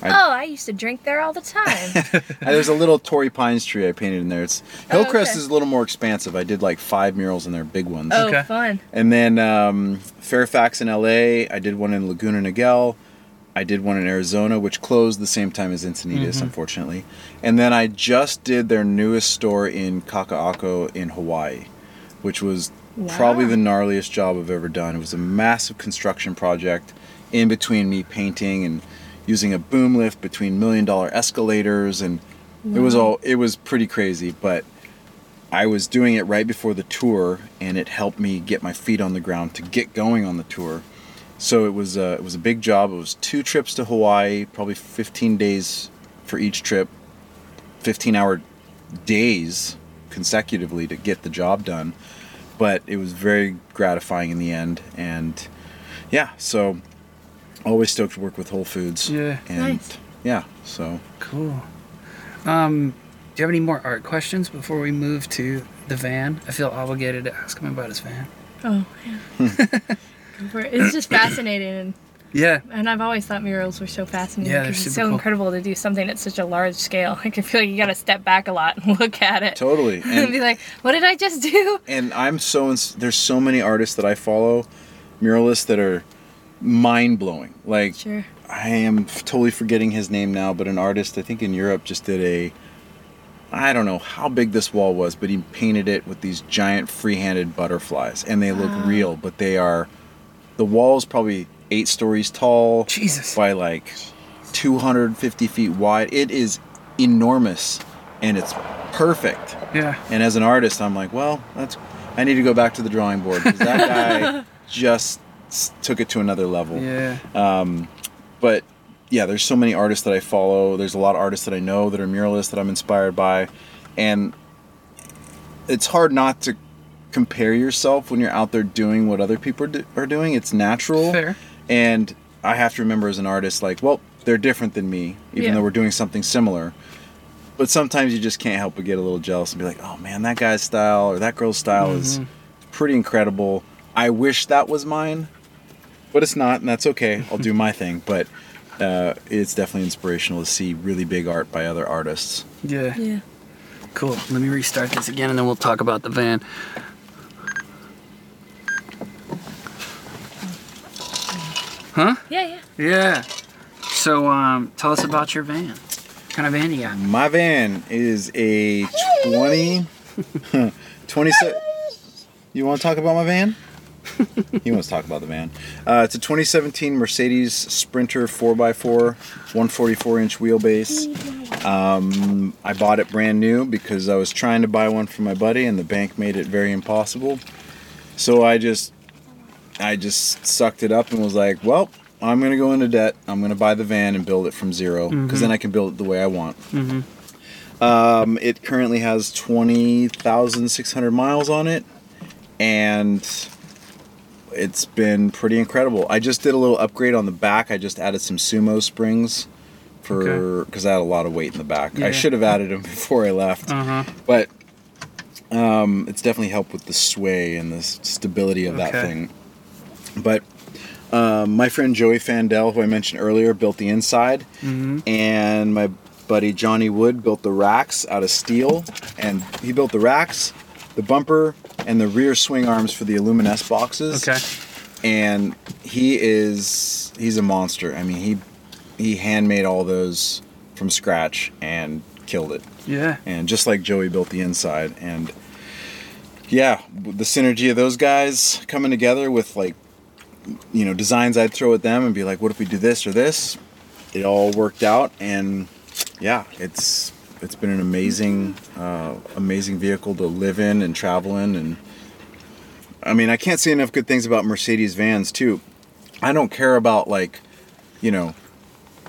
I- oh, I used to drink there all the time. There's a little Torrey Pines tree I painted in there. It's Oh, Hillcrest okay. is a little more expansive. I did like five murals in there, big ones. oh, Okay. fun. And then um, Fairfax in LA, I did one in Laguna Niguel. I did one in Arizona, which closed the same time as Encinitas, unfortunately. And then I just did their newest store in Kaka'ako in Hawaii, which was probably the gnarliest job I've ever done. It was a massive construction project in between me painting and using a boom lift between million dollar escalators and it was all it was pretty crazy, but I was doing it right before the tour, and it helped me get my feet on the ground to get going on the tour. So it was a, it was a big job. It was two trips to Hawaii, probably 15 days for each trip, 15 hour days consecutively to get the job done. But it was very gratifying in the end, and yeah, so always stoked to work with Whole Foods. Yeah. and Nice. yeah, so Cool. Um, do you have any more art questions before we move to the van? I feel obligated to ask him about his van. Oh, yeah. Go for it. It's just fascinating, and, Yeah. and I've always thought murals were so fascinating Yeah, they're because it's so cool. incredible to do something at such a large scale. Like, I feel like you got to step back a lot and look at it totally. and be like, "What did I just do?" and I'm so ins- there's so many artists that I follow, muralists that are mind blowing. Like Sure. I am f- totally forgetting his name now, but an artist I think in Europe just did a I don't know how big this wall was, but he painted it with these giant free-handed butterflies, and they look real, but they are the wall is probably eight stories tall Jesus. by like 250 feet wide. It is enormous, and it's perfect. Yeah. And as an artist, I'm like, well, that's I need to go back to the drawing board because that guy just took it to another level. Yeah. Um, But yeah, there's so many artists that I follow. There's a lot of artists that I know that are muralists that I'm inspired by, and it's hard not to compare yourself when you're out there doing what other people are, do- are doing. It's natural. Fair. And I have to remember as an artist, like, well, they're different than me, even Yeah. though we're doing something similar. But sometimes you just can't help but get a little jealous and be like, oh man, that guy's style or that girl's style is pretty incredible. I wish that was mine, but it's not, and that's okay. I'll do my thing. But uh, it's definitely inspirational to see really big art by other artists. Yeah. Yeah. Cool. Let me restart this again and then we'll talk about the van. Huh? Yeah, yeah. Yeah. So, um, tell us about your van. What kind of van you got? My van is a 20, 27. You want to talk about my van? he wants to talk about the van. Uh, it's a 2017 Mercedes Sprinter 4x4, 144 inch wheelbase. Um, I bought it brand new because I was trying to buy one for my buddy, and the bank made it very impossible. So I just, I just sucked it up and was like, well, I'm gonna go into debt. I'm gonna buy the van and build it from zero because then I can build it the way I want. Um, it currently has 20,600 miles on it, and it's been pretty incredible. I just did a little upgrade on the back. I just added some sumo springs for Okay. because I had a lot of weight in the back. Yeah. I should have added them before I left, Uh huh. but um, it's definitely helped with the sway and the stability of that thing. But um, my friend Joey Fandel, who I mentioned earlier, built the inside, Mm-hmm. and my buddy Johnny Wood built the racks out of steel, and he built the racks, the bumper, and the rear swing arms for the Aluminess boxes. Okay. And he is he's a monster. I mean, he he handmade all those from scratch and killed it Yeah. and just like Joey built the inside and yeah the synergy of those guys coming together with like you know designs I'd throw at them and be like what if we do this or this it all worked out and yeah it's it's been an amazing uh, amazing vehicle to live in and travel in and I mean I can't say enough good things about Mercedes vans too I don't care about like you know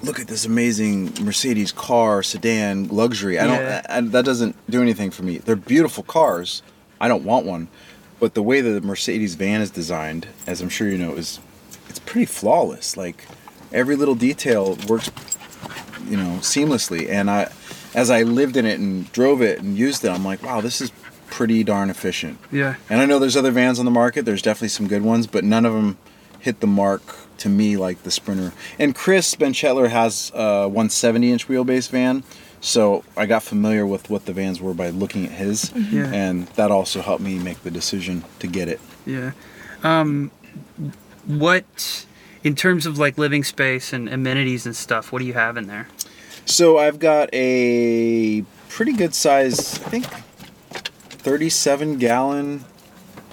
look at this amazing Mercedes car, sedan, luxury. I Yeah. don't. I, that doesn't do anything for me. They're beautiful cars. I don't want one, but the way that the Mercedes van is designed, as I'm sure you know, is it's pretty flawless. Like every little detail works, you know, seamlessly. And I, as I lived in it and drove it and used it, I'm like, wow, this is pretty darn efficient. Yeah. And I know there's other vans on the market. There's definitely some good ones, but none of them hit the mark to me like the Sprinter. And Chris Benchetler has a 170 inch wheelbase van, so I got familiar with what the vans were by looking at his, Yeah. and that also helped me make the decision to get it. Yeah. Um, what, in terms of like living space and amenities and stuff, what do you have in there? So I've got a pretty good size, I think, 37 gallon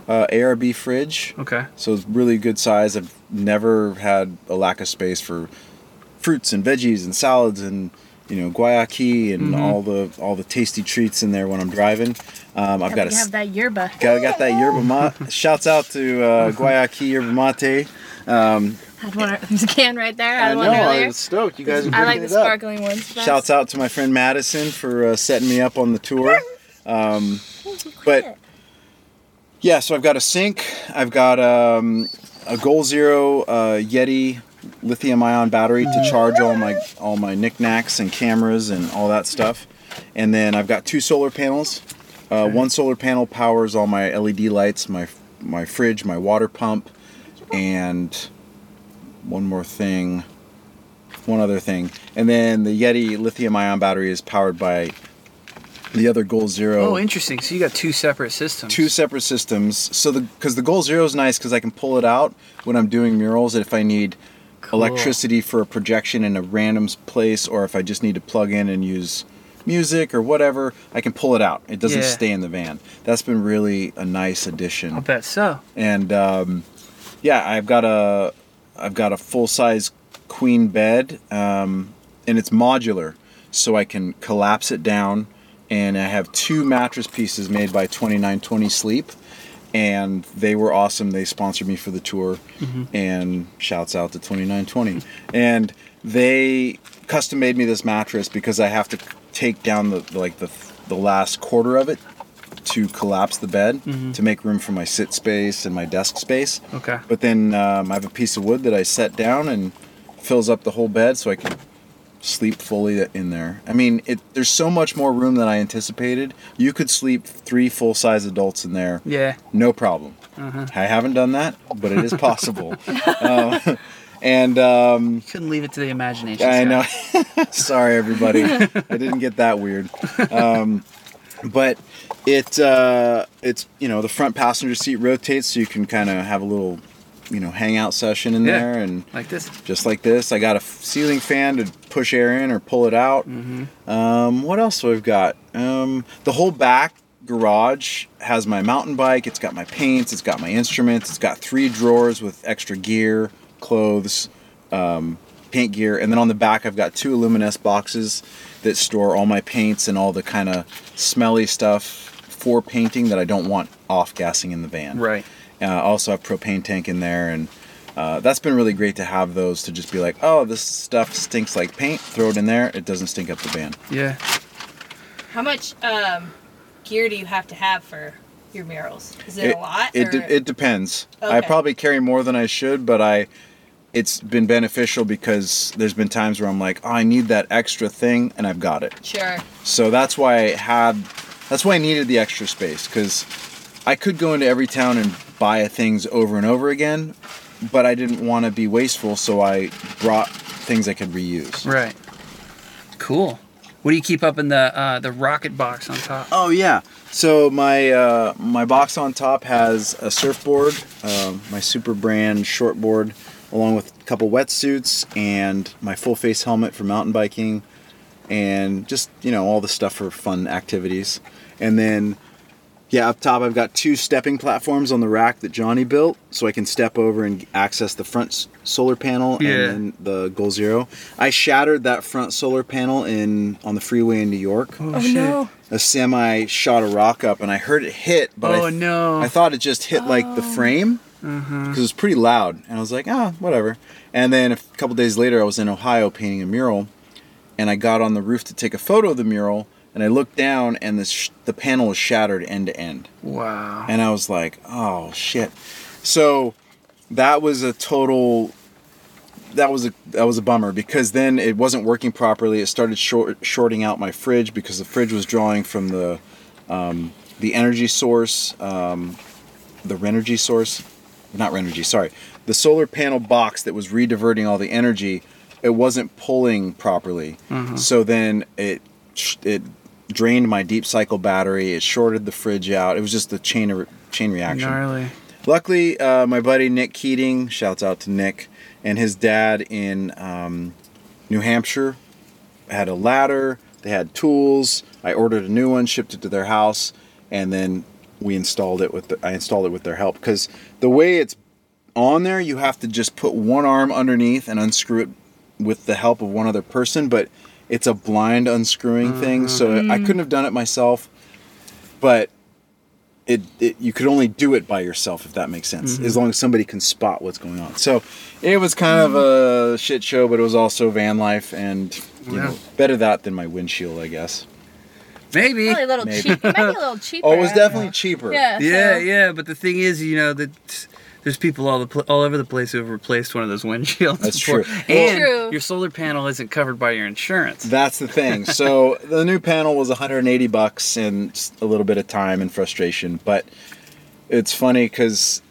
uh, ARB fridge. Okay. So it's really good size. I've never had a lack of space for fruits and veggies and salads and you know guayaki and Mhm. all the all the tasty treats in there when I'm driving. Um, I've got Gotta a have that yerba. got, got that yerba mate. Shouts out to uh, guayaki yerba mate. Um, Had one. There's a can right there. I I had know one I was stoked. You guys are I like the it up. sparkling ones. Shouts out to my friend Madison for uh, setting me up on the tour. Um, but yeah, so I've got a sink. I've got um, a Goal Zero uh, Yeti lithium-ion battery to charge all my all my knickknacks and cameras and all that stuff. And then I've got two solar panels. Uh, one solar panel powers all my LED lights, my my fridge, my water pump, and one more thing one other thing. And then the Yeti lithium ion battery is powered by the other Goal Zero. Oh, interesting. So you got two separate systems. Two separate systems. So the because the Goal Zero is nice because I can pull it out when I'm doing murals if I need Cool. electricity for a projection in a random place or if I just need to plug in and use music or whatever, I can pull it out. It doesn't Yeah. stay in the van. That's been really a nice addition I bet so. and um, yeah, I've got a I've got a full size queen bed, um, and it's modular, so I can collapse it down, and I have two mattress pieces made by 2920 Sleep, and they were awesome. They sponsored me for the tour, and shouts out to 2920, and they custom made me this mattress because I have to take down the like the the last quarter of it to collapse the bed to make room for my sit space and my desk space. Okay. But then um, I have a piece of wood that I set down and fills up the whole bed so I can sleep fully in there. I mean, it, there's so much more room than I anticipated. You could sleep three full size adults in there, Yeah. no problem. Uh-huh. I haven't done that, but it is possible. um, and um, Couldn't leave it to the imagination. I know. Sorry, everybody. I didn't get that weird. Um, but it uh, it's you know the front passenger seat rotates so you can kind of have a little you know hangout session in Yeah. there and Like this. just like this. I got a ceiling fan to push air in or pull it out. Um, what else do I've got? Um, the whole back garage has my mountain bike. It's got my paints. It's got my instruments. It's got three drawers with extra gear, clothes, um, paint gear, and then on the back I've got two Aluminess boxes that store all my paints and all the kind of smelly stuff for painting that I don't want off gassing in the van. Right. Uh, also have propane tank in there, and uh, that's been really great to have those to just be like, oh, this stuff stinks like paint. Throw it in there. It doesn't stink up the van. Yeah. How much um, gear do you have to have for your murals? Is it, a lot? It, de- it depends. I probably carry more than I should, but I it's been beneficial because there's been times where I'm like, oh, I need that extra thing, and I've got it. sure. So that's why I had, that's why I needed the extra space because I could go into every town and buy things over and over again, but I didn't want to be wasteful, so I brought things I could reuse. Right. Cool. What do you keep up in the uh, the rocket box on top? Oh yeah. So my uh, my box on top has a surfboard, um, my Super Brand shortboard, along with a couple wetsuits and my full face helmet for mountain biking, and just you know all the stuff for fun activities. And then yeah, up top I've got two stepping platforms on the rack that Johnny built, so I can step over and access the front s- solar panel Yeah. and then the Goal Zero. I shattered that front solar panel in on the freeway in New York Oh no. a semi shot a rock up and I heard it hit, but I Oh, th- no. I thought it just hit like the frame because it was pretty loud, and I was like, ah, whatever. And then a couple days later, I was in Ohio painting a mural, and I got on the roof to take a photo of the mural, and I looked down, and the sh- the panel was shattered end to end, Wow. and I was like, oh shit. So that was a total. That was a that was a bummer because then it wasn't working properly. It started short, shorting out my fridge because the fridge was drawing from the um, the energy source, um, the Renogy source, not Renogy, sorry, the solar panel box that was rediverting all the energy. It wasn't pulling properly, so then it it drained my deep cycle battery. It shorted the fridge out. It was just a chain of, chain reaction. Gnarly. Luckily, uh, my buddy Nick Keating, shouts out to Nick, and his dad in um, New Hampshire had a ladder. They had tools. I ordered a new one, shipped it to their house, and then we installed it with. The, I installed it with their help because the way it's on there, you have to just put one arm underneath and unscrew it with the help of one other person, but it's a blind unscrewing thing, so I mm-hmm. couldn't have done it myself. But it, it you could only do it by yourself if that makes sense mm-hmm. as long as somebody can spot what's going on so it was kind of a mm-hmm. shit show but it was also van life and you Yeah. know better that than my windshield i guess Maybe. Probably a little Maybe. cheap. It a little cheaper. oh it was definitely cheaper Yeah. Yeah, so- yeah, but the thing is, you know, that there's people all the pl- all over the place who have replaced one of those windshields. That's before. true. And True. your solar panel isn't covered by your insurance. that's the thing so the new panel was 180 bucks and a little bit of time and frustration but it's funny because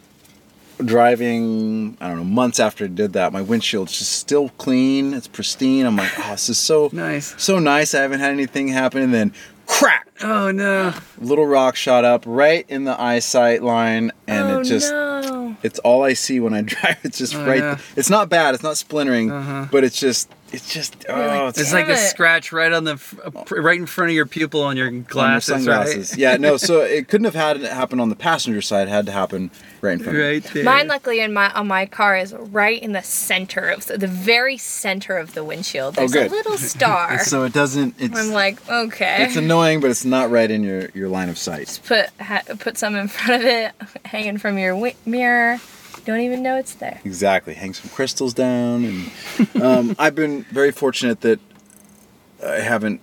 driving i don't know months after i did that my windshield's just still clean it's pristine i'm like oh this is so Nice. so nice i haven't had anything happen and then crack Oh no. little rock shot up right in the eyesight line and oh, it just no. It's all i see when i drive it's just Oh, right yeah. it's not bad it's not splintering Uh-huh. but it's just it's just like, oh it's It's Damn like a scratch right on the f- pr- right in front of your pupil on your on your glasses, sunglasses right? yeah no so it couldn't have had it happen on the passenger side it had to happen right in front of me. Right there. Mine, luckily, in my on my car is right in the center of the, the very center of the windshield. Oh, There's good. a little star. so it doesn't it's I'm like, okay. it's annoying but it's not right in your your line of sight Just put ha- put some in front of it, hanging from your wi- mirror. Don't even know it's there. Exactly. Hang some crystals down, and um, I've been very fortunate that I haven't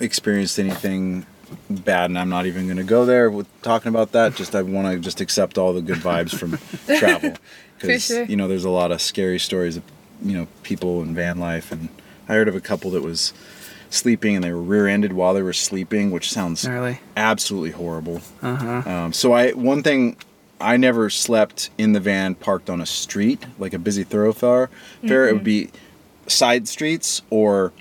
experienced anything bad, and I'm not even going to go there with talking about that. Just I want to just accept all the good vibes from travel because sure. you know there's a lot of scary stories of you know people in van life, and I heard of a couple that was sleeping and they were rear-ended while they were sleeping, which sounds Gnarly. absolutely horrible. Uh huh. Um, so I one thing I never slept in the van parked on a street like a busy thoroughfare. Fair it would mm-hmm. be side streets or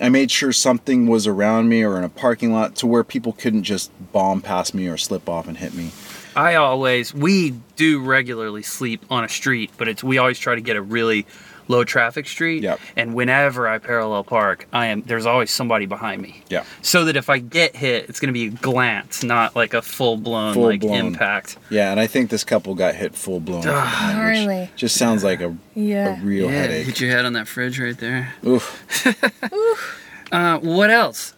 I made sure something was around me or in a parking lot to where people couldn't just bomb past me or slip off and hit me. I always we do regularly sleep on a street, but it's we always try to get a really low traffic street. Yep. And whenever I parallel park, I am there's always somebody behind me. Yeah. So that if I get hit, it's gonna be a glance, not like a full blown like Full-blown. impact. Yeah, and I think this couple got hit full blown. from behind. Just sounds like a, a Yeah. real yeah, headache. hit your head on that fridge right there. Oof. Oof. Uh, what else?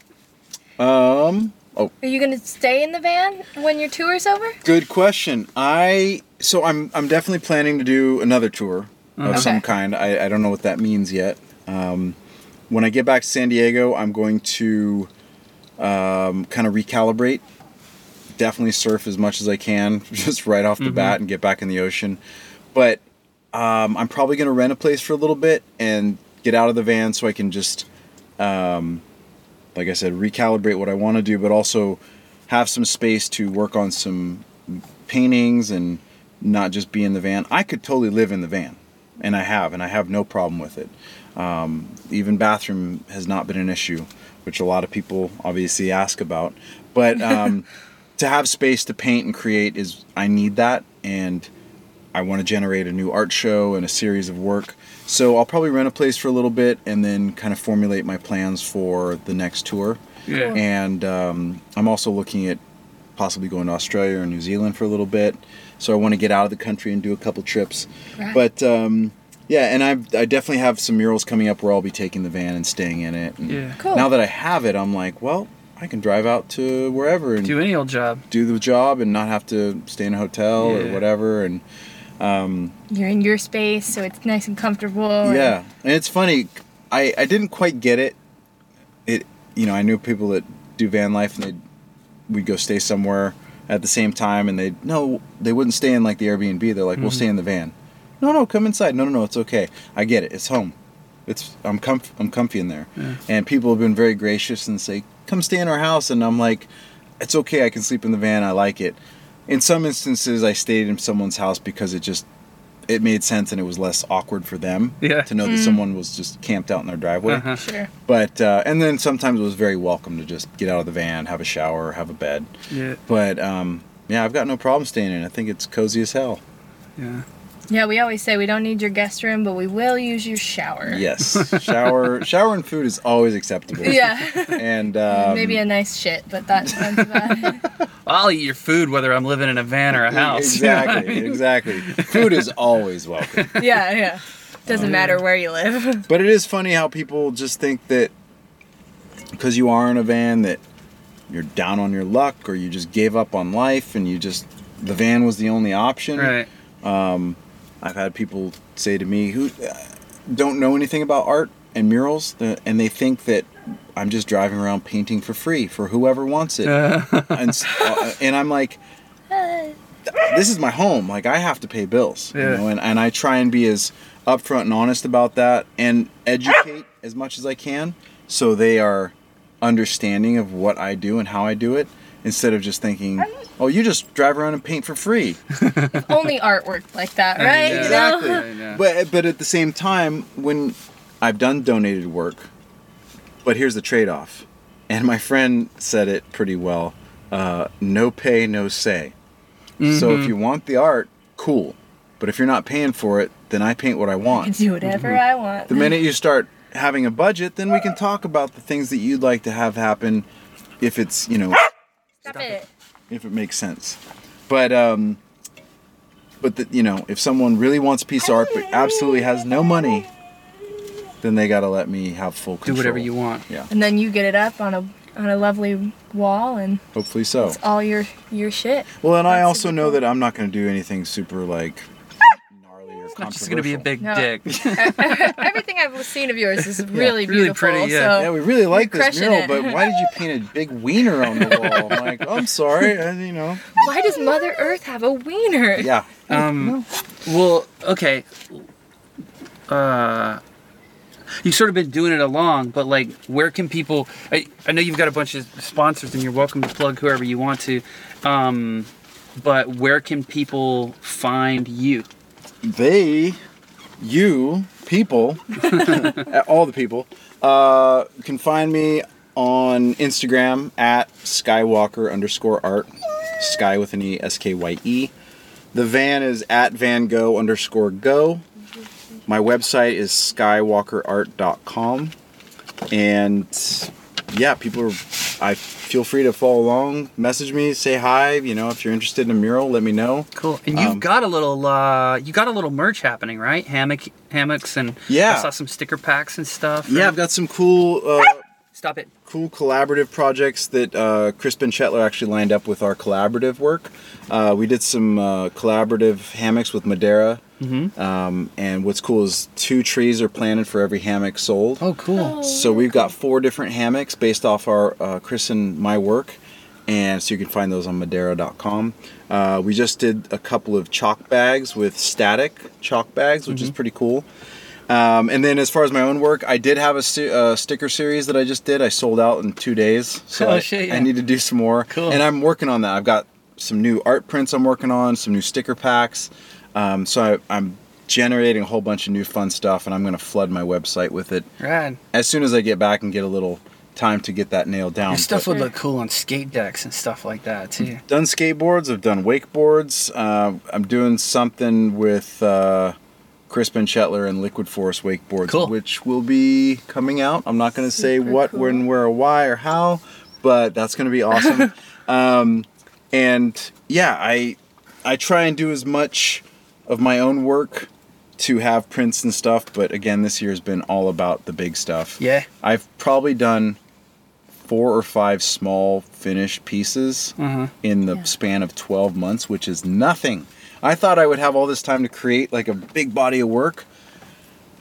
Um. Oh, Are you gonna stay in the van when your tour's over? Good question. I so I'm I'm definitely planning to do another tour of some kind. I, I don't know what that means yet. Um, when I get back to San Diego, I'm going to um, kind of recalibrate definitely surf as much as I can, just right off the bat, and get back in the ocean. But um, I'm probably gonna rent a place for a little bit and get out of the van so I can just, um, like I said, recalibrate what I want to do, but also have some space to work on some paintings and not just be in the van. I could totally live in the van, and I have, and I have no problem with it. Um, even bathroom has not been an issue, which a lot of people obviously ask about. But um, to have space to paint and create is I need that, and I want to generate a new art show and a series of work. So I'll probably rent a place for a little bit and then kind of formulate my plans for the next tour. Yeah. And um, I'm also looking at possibly going to Australia or New Zealand for a little bit. So I want to get out of the country and do a couple trips. Right. But um, yeah, and I I definitely have some murals coming up where I'll be taking the van and staying in it. And Yeah. Cool. Now that I have it, I'm like, well, I can drive out to wherever and Do any old job. do the job and not have to stay in a hotel or whatever. And You're in your space, so it's nice and comfortable. and- yeah, and it's funny. I I didn't quite get it. It you know I knew people that do van life and they we'd go stay somewhere at the same time and they no they wouldn't stay in like the Airbnb. They're like we'll mm-hmm. stay in the van. No no come inside. No no no it's okay. I get it. It's home. It's I'm comf- I'm comfy in there. And people have been very gracious and say come stay in our house and I'm like it's okay. I can sleep in the van. I like it. In some instances, I stayed in someone's house because it just it made sense and it was less awkward for them Yeah. to know that someone was just camped out in their driveway. Uh-huh. Sure. But uh, and then sometimes it was very welcome to just get out of the van, have a shower, have a bed. Yeah. But um, yeah, I've got no problem staying in. I think it's cozy as hell. Yeah. Yeah, we always say we don't need your guest room, but we will use your shower. Yes, shower, shower and food is always acceptable. Yeah. And um, Maybe a nice shit, but that, that's about it. I'll eat your food whether I'm living in a van or a house. you know I Exactly, mean? exactly. Food is always welcome. Yeah, yeah. Doesn't matter where you live. But it is funny how people just think that because you are in a van that you're down on your luck or you just gave up on life and you just the van was the only option. Right. I've had people say to me who uh, don't know anything about art and murals uh, and they think that I'm just driving around painting for free for whoever wants it. and, uh, and I'm like this is my home. Like I have to pay bills, Yeah. you know, and, and I try and be as upfront and honest about that and educate as much as I can so they are understanding of what I do and how I do it instead of just thinking, oh, you just drive around and paint for free. Only art worked like that, right? You know? exactly. I know. But but at the same time, when I've done donated work, but here's the trade-off, and my friend said it pretty well: uh, no pay, no say. So if you want the art, cool. But if you're not paying for it, then I paint what I I can want. do whatever I want. The minute you start having a budget, then we can talk about the things that you'd like to have happen, if it's you know Stop it. if it makes sense. But um, but the, you know, if someone really wants a piece of art but absolutely has no money, then they gotta let me have full control. Do whatever you want. Yeah, And then you get it up on a on a lovely wall and hopefully so. it's all your your shit. Well, and I also know cool. that I'm not gonna do anything super like gnarly or It's not just gonna be a big No. dick. Everything I've seen of yours is really Really beautiful. pretty, yeah. So Yeah, we really like this mural, it. but why did you paint a big wiener on the wall? I'm like, I'm sorry, I, you know. why does Mother Earth have a wiener? Yeah, Um, well, okay. Uh, you've sort of been doing it along, but like, where can people? I, I know you've got a bunch of sponsors, and you're welcome to plug whoever you want to. Um, but where can people find you? They, you, people, all the people, uh, can find me on Instagram at Skywalker underscore art, Sky with an E, S K Y E. The van is at Van Go underscore go. My website is skywalkerart.com. And yeah, people are, I feel free to follow along, message me, say hi. You know, if you're interested in a mural, let me know. Cool. And you've Um, got a little, uh, you got a little merch happening, right? Hammock, hammocks, and Yeah. I saw some sticker packs and stuff. Yeah, I've got some cool. Uh, Stop it. cool collaborative projects that uh, Chris Benchetler actually lined up with our collaborative work. Uh, we did some uh, collaborative hammocks with Madera. Mm-hmm. Um, and what's cool is two trees are planted for every hammock sold. Oh, cool. So we've got four different hammocks based off our uh, Chris and my work, and so you can find those on Madera.com. Uh, we just did a couple of chalk bags with static chalk bags, which is Mm-hmm. pretty cool. Um, and then as far as my own work, I did have a sti- uh, sticker series that I just did. I sold out in two days, so Oh, I, shit, yeah. I need to do some more. Cool. And I'm working on that. I've got some new art prints I'm working on, some new sticker packs. Um, so I, I'm generating a whole bunch of new fun stuff, and I'm going to flood my website with it Rad. as soon as I get back and get a little time to get that nailed down. Your stuff But- would look cool on skate decks and stuff like that too. done skateboards. I've done wakeboards. Uh, I'm doing something with uh, Chris Benchetler and Liquid Force wakeboards, Cool. which will be coming out. I'm not going to say Super what, cool. when, where, or why, or how, but that's going to be awesome. um, and yeah, I I try and do as much of my own work to have prints and stuff. But again, this year has been all about the big stuff. Yeah. I've probably done four or five small finished pieces Uh-huh. in the Yeah. span of 12 months, which is nothing. I thought I would have all this time to create like a big body of work.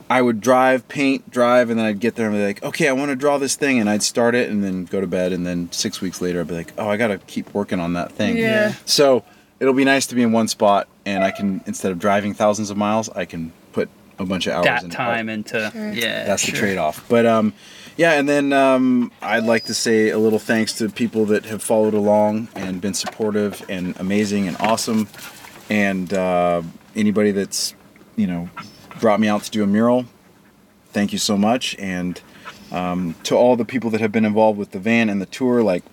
I would drive, paint, drive, and then I'd get there and be like, okay, I want to draw this thing. And I'd start it and then go to bed. And then six weeks later, I'd be like, oh, I got to keep working on that thing. Yeah. So it'll be nice to be in one spot and I can, instead of driving thousands of miles, I can put a bunch of hours That into time art. into Sure. yeah. That's sure. the trade off. But um, yeah, and then um, I'd like to say a little thanks to people that have followed along and been supportive and amazing and awesome. And uh, anybody that's, you know, brought me out to do a mural, thank you so much. And um, to all the people that have been involved with the van and the tour, like,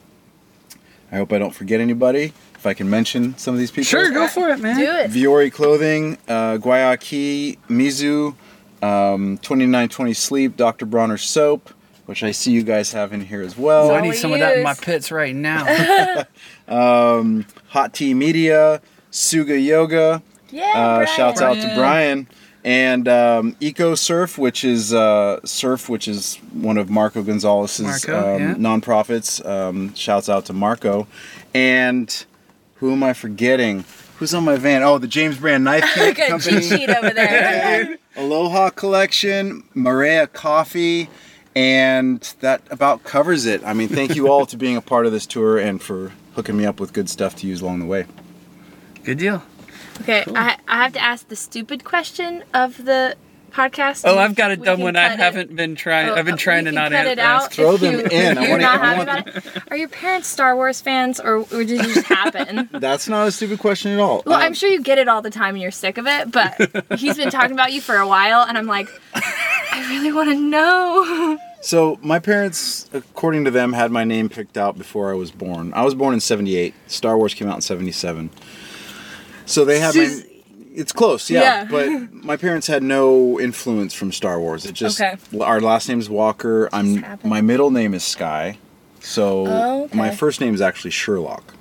I hope I don't forget anybody. If I can mention some of these people. Sure, go for it, man. Do it. Vuori Clothing, uh, Guayaki, Mizu, um, 2920 Sleep, Dr. Bronner Soap, which I see you guys have in here as Oh, well. I need we some of that in my pits right now. Um, Hot Tea Media, Suga Yoga, Yeah. uh, Brian. shouts out to Brian. Brian. And um, Eco Surf, which is uh, Surf, which is one of Marco Gonzalez's Marco, um, yeah. nonprofits. Um, shouts out to Marco. And who am I forgetting? Who's on my van? Oh, the James Brand Knife Kit Good Company. cheat sheet over there. Aloha Collection, Maria Coffee, and that about covers it. I mean, thank you all to being a part of this tour and for hooking me up with good stuff to use along the way. Good deal. okay, I, I have to ask the stupid question of the podcast. Oh, I've got a dumb one. I it. haven't been trying. Oh, I've been trying to not cut it out ask. Throw them you- in. I you're wanna- not I happy want- about it. Are your parents Star Wars fans, or, or did it just happen? That's not a stupid question at all. Well, Um, I'm sure you get it all the time and you're sick of it, but he's been talking about you for a while, and I'm like, I really want to know. So my parents, according to them, had my name picked out before I was born. I was born in '78. Star Wars came out in '77. So they had my. Sus- It's close, yeah, Yeah. But my parents had no influence from Star Wars. It just Okay. our last name is Walker. I'm happened. my middle name is Skye. So Oh, okay. my first name is actually Sherlock.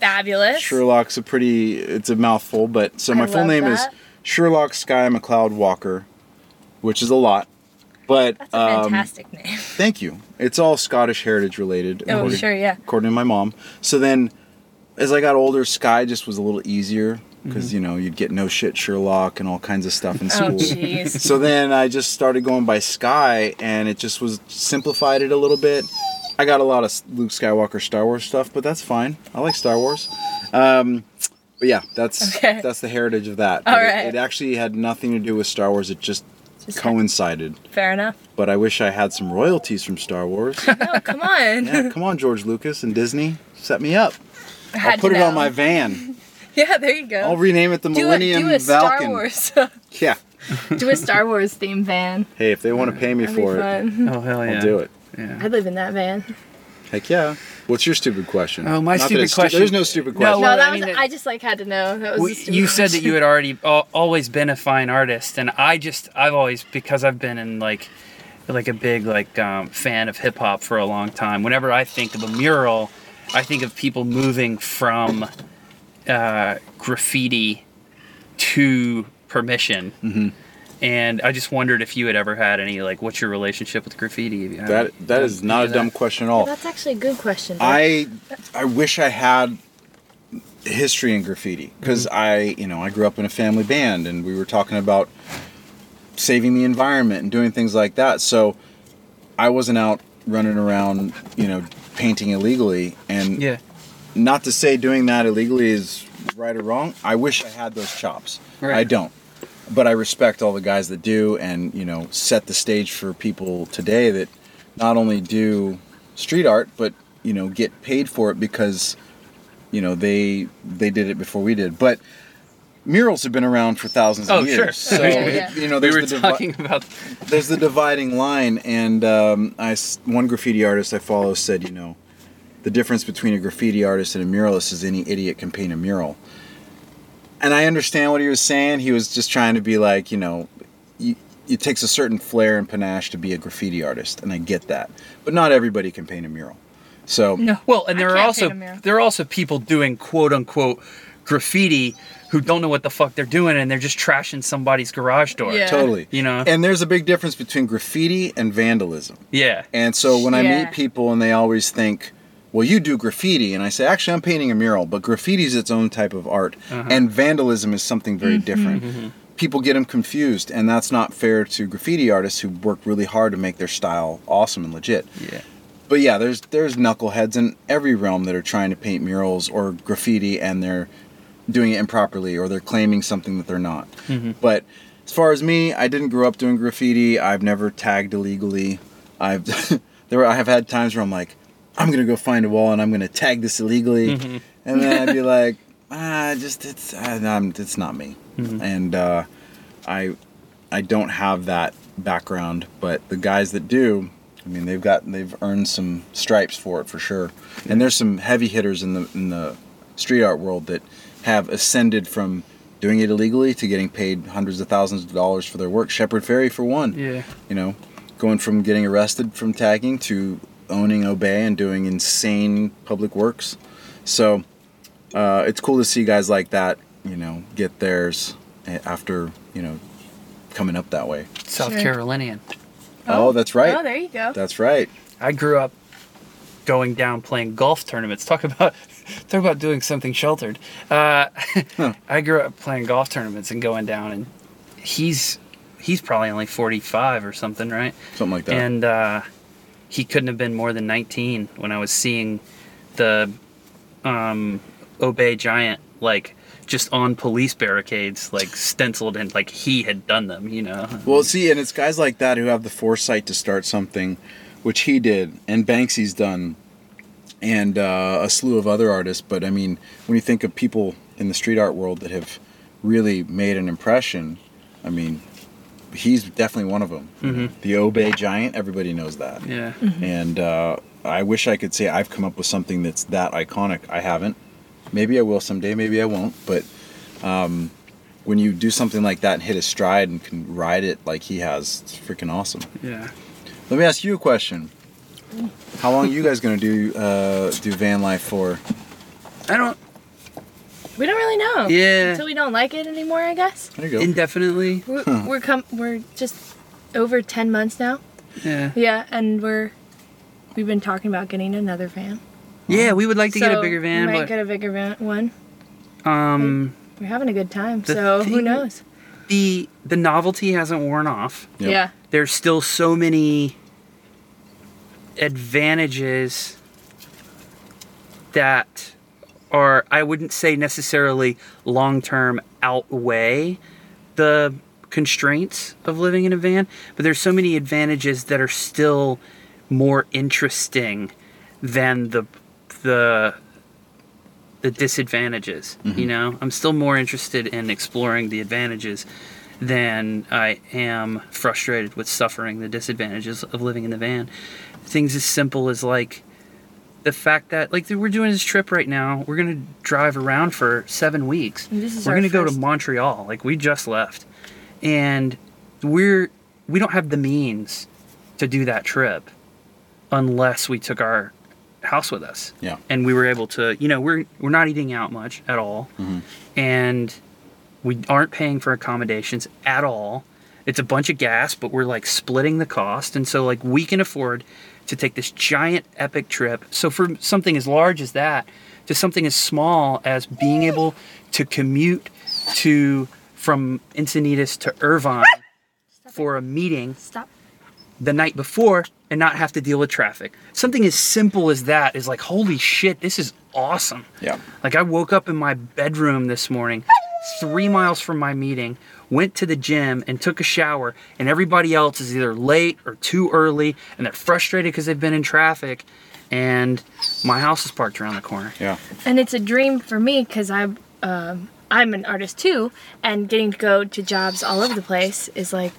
Fabulous. Sherlock's a pretty it's a mouthful, but so I my full name that. is Sherlock Skye McLeod Walker, which is a lot. But That's a um, fantastic name. Thank you. It's all Scottish heritage related. Oh, according- sure, yeah. According to my mom. So then, as I got older, Skye just was a little easier Mm-hmm. because you know you'd get no shit Sherlock and all kinds of stuff in Oh, school. jeez. so then I just started going by Skye, and it just was simplified it a little bit. I got a lot of Luke Skywalker Star Wars stuff, but that's fine. I like Star Wars. Um, but yeah, that's Okay. that's the heritage of that. All But it- it actually had nothing to do with Star Wars. It just Just- coincided. Fair enough. But I wish I had some royalties from Star Wars. No, come on. yeah, come on, George Lucas and Disney, set me up. I'll put it on my van. Yeah, there you go. I'll rename it the do a, Millennium do a Star Falcon. Wars. Yeah. do a Star Wars themed van. Hey, if they want to pay me That'd for it. Oh hell yeah. I'll do it. Yeah. I'd live in that van. Heck yeah. What's your stupid question? Oh, my Not stupid it's stu- question- there's no stupid No, question. well, no, that I was. mean, it- I just like had to know. That was. Well, a stupid you said that you had already al- always been a fine artist, and I just I've always because I've been in like like a big like um, fan of hip hop for a long time. Whenever I think of a mural, I think of people moving from uh, graffiti to permission. Mhm. And I just wondered if you had ever had any like, what's your relationship with graffiti? Have That that is not a any of dumb question at Well, all. that's actually a good question. I I wish I had history in graffiti because Mm-hmm. I you know I grew up in a family band and we were talking about saving the environment and doing things like that. So I wasn't out running around you know painting illegally and Yeah. Not to say doing that illegally is right or wrong. I wish I had those chops. Right. I don't. But I respect all the guys that do and, you know, set the stage for people today that not only do street art but, you know, get paid for it because you know, they they did it before we did. But murals have been around for thousands Oh, of sure. years. So, Yeah, you know, We there's were the divi- talking about. there's the dividing line and um, I one graffiti artist I follow said you know the difference between a graffiti artist and a muralist is any idiot can paint a mural and I understand what he was saying he was just trying to be like you know you, it takes a certain flair and panache to be a graffiti artist and I get that but not everybody can paint a mural so No. Well, and I there are also paint a mural. there are also people doing quote unquote graffiti who don't know what the fuck they're doing and they're just trashing somebody's garage door. Yeah. totally You know? and there's a big difference between graffiti and vandalism Yeah. And so when I meet people and they always think, well, you do graffiti, and I say, actually, I'm painting a mural, but graffiti is its own type of art, uh-huh. and vandalism is something very mm-hmm, different. Mm-hmm. People get them confused, and that's not fair to graffiti artists who work really hard to make their style awesome and legit. Yeah. But yeah, there's there's knuckleheads in every realm that are trying to paint murals or graffiti, and they're doing it improperly or they're claiming something that they're not. Mm-hmm. But as far as me, I didn't grow up doing graffiti. I've never tagged illegally. I've there were, I have had times where I'm like, I'm gonna go find a wall and I'm gonna tag this illegally, and then I'd be like, ah, just it's uh, I'm, it's not me, and uh, I I don't have that background, but the guys that do, I mean, they've got they've earned some stripes for it for sure. And there's some heavy hitters in the in the street art world that have ascended from doing it illegally to getting paid hundreds of thousands of dollars for their work. Shepard Fairey for one. Yeah. You know, going from getting arrested from tagging to owning Obey and doing insane public works. So uh, it's cool to see guys like that, you know, get theirs after you know coming up that way. South Sure. Carolinian. Oh, that's right. Oh, there you go. That's right. I grew up going down playing golf tournaments. Talk about talk about doing something sheltered. Uh, I grew up playing golf tournaments and going down, and he's he's probably only forty five or something, right? Something like that. And uh, he couldn't have been more than nineteen when I was seeing the um, Obey Giant like just on police barricades, like stenciled and like he had done them. You know. Well, see, and it's guys like that who have the foresight to start something, which he did, and Banksy's done, and uh, a slew of other artists. But I mean, when you think of people in the street art world that have really made an impression, I mean, he's definitely one of them. The Obey Giant, everybody knows that. Yeah. And uh, I wish I could say I've come up with something that's that iconic. I haven't. Maybe I will someday. Maybe I won't. But um, when you do something like that and hit a stride and can ride it like he has, it's freaking awesome. Yeah. Let me ask you a question. How long are you guys gonna do uh, do van life for? I don't We don't really know. Yeah. Until we don't like it anymore, I guess. There you go. indefinitely. We're we're com- we're just over ten months now. Yeah. Yeah, and we're we've been talking about getting another van. Yeah, we would like to get a bigger van, we might but get a bigger van one. um, We're having a good time, The so who knows? the the novelty hasn't worn off. Yep. Yeah. There's still so many advantages that are I wouldn't say necessarily long term outweigh the constraints of living in a van, but there's so many advantages that are still more interesting than the the the disadvantages. You mm-hmm. know, I'm still more interested in exploring the advantages than I am frustrated with suffering the disadvantages of living in the van. Things as simple as like the fact that like we're doing this trip right now, we're gonna drive around for seven weeks. This is we're gonna go to Montreal. Like we just left, and we're we don't have the means to do that trip unless we took our house with us Yeah. and we were able to you know we're we're not eating out much at all mm-hmm. and we aren't paying for accommodations at all it's a bunch of gas but we're like splitting the cost and so like we can afford to take this giant epic trip so for something as large as that to something as small as being able to commute to from Encinitas to Irvine ah! for a meeting Stop. the night before and not have to deal with traffic. Something as simple as that is like, holy shit, this is awesome. Yeah. Like I woke up in my bedroom this morning, ah! three miles from my meeting, went to the gym and took a shower, and everybody else is either late or too early, and they're frustrated because they've been in traffic, and my house is parked around the corner. Yeah. and it's a dream for me because I'm um, I'm an artist too, and getting to go to jobs all over the place is like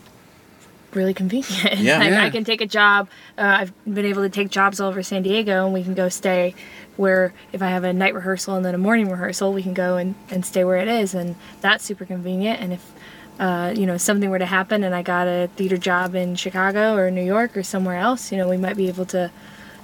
really convenient. Yeah. like Yeah. I can take a job. Uh, I've been able to take jobs all over San Diego, and we can go stay where if I have a night rehearsal and then a morning rehearsal, we can go and, and stay where it is, and that's super convenient. And if uh, you know something were to happen and I got a theater job in Chicago or New York or somewhere else, you know, we might be able to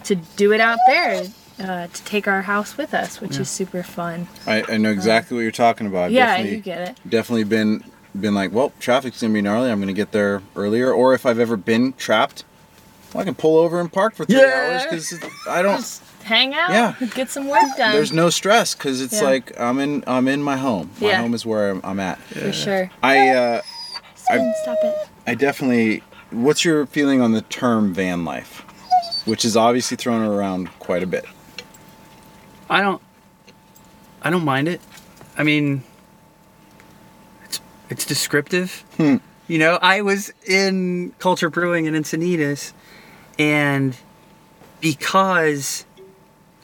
to do it out there. Uh, to take our house with us, which is super fun. I, I know exactly what you're talking about. I've yeah, you get it. definitely been been like, well, traffic's gonna be gnarly. I'm gonna get there earlier. Or if I've ever been trapped, well, I can pull over and park for three Yeah. hours because I don't. Just hang out, Yeah. get some work done. There's no stress because it's Yeah. like I'm in I'm in my home. My Yeah. home is where I'm, I'm at. for sure. I uh, Steven, stop it. I definitely. What's your feeling on the term van life, which is obviously thrown around quite a bit? I don't I don't mind it. I mean it's it's descriptive. Hmm. You know, I was in Culture Brewing in Encinitas and because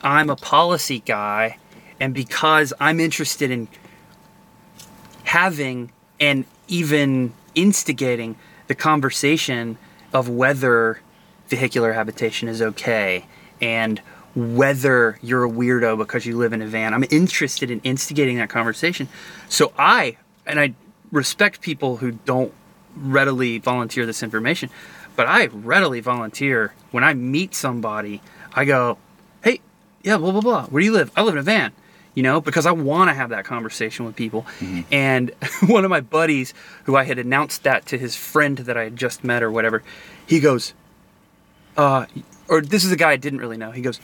I'm a policy guy and because I'm interested in having and even instigating the conversation of whether vehicular habitation is okay and whether you're a weirdo because you live in a van. I'm interested in instigating that conversation. So I, and I respect people who don't readily volunteer this information, but I readily volunteer when I meet somebody. I go, yeah, blah, blah, blah. Where do you live? I live in a van, you know, because I want to have that conversation with people. And one of my buddies, who I had announced that to his friend that I had just met or whatever, he goes, uh, or this is a guy I didn't really know. He goes,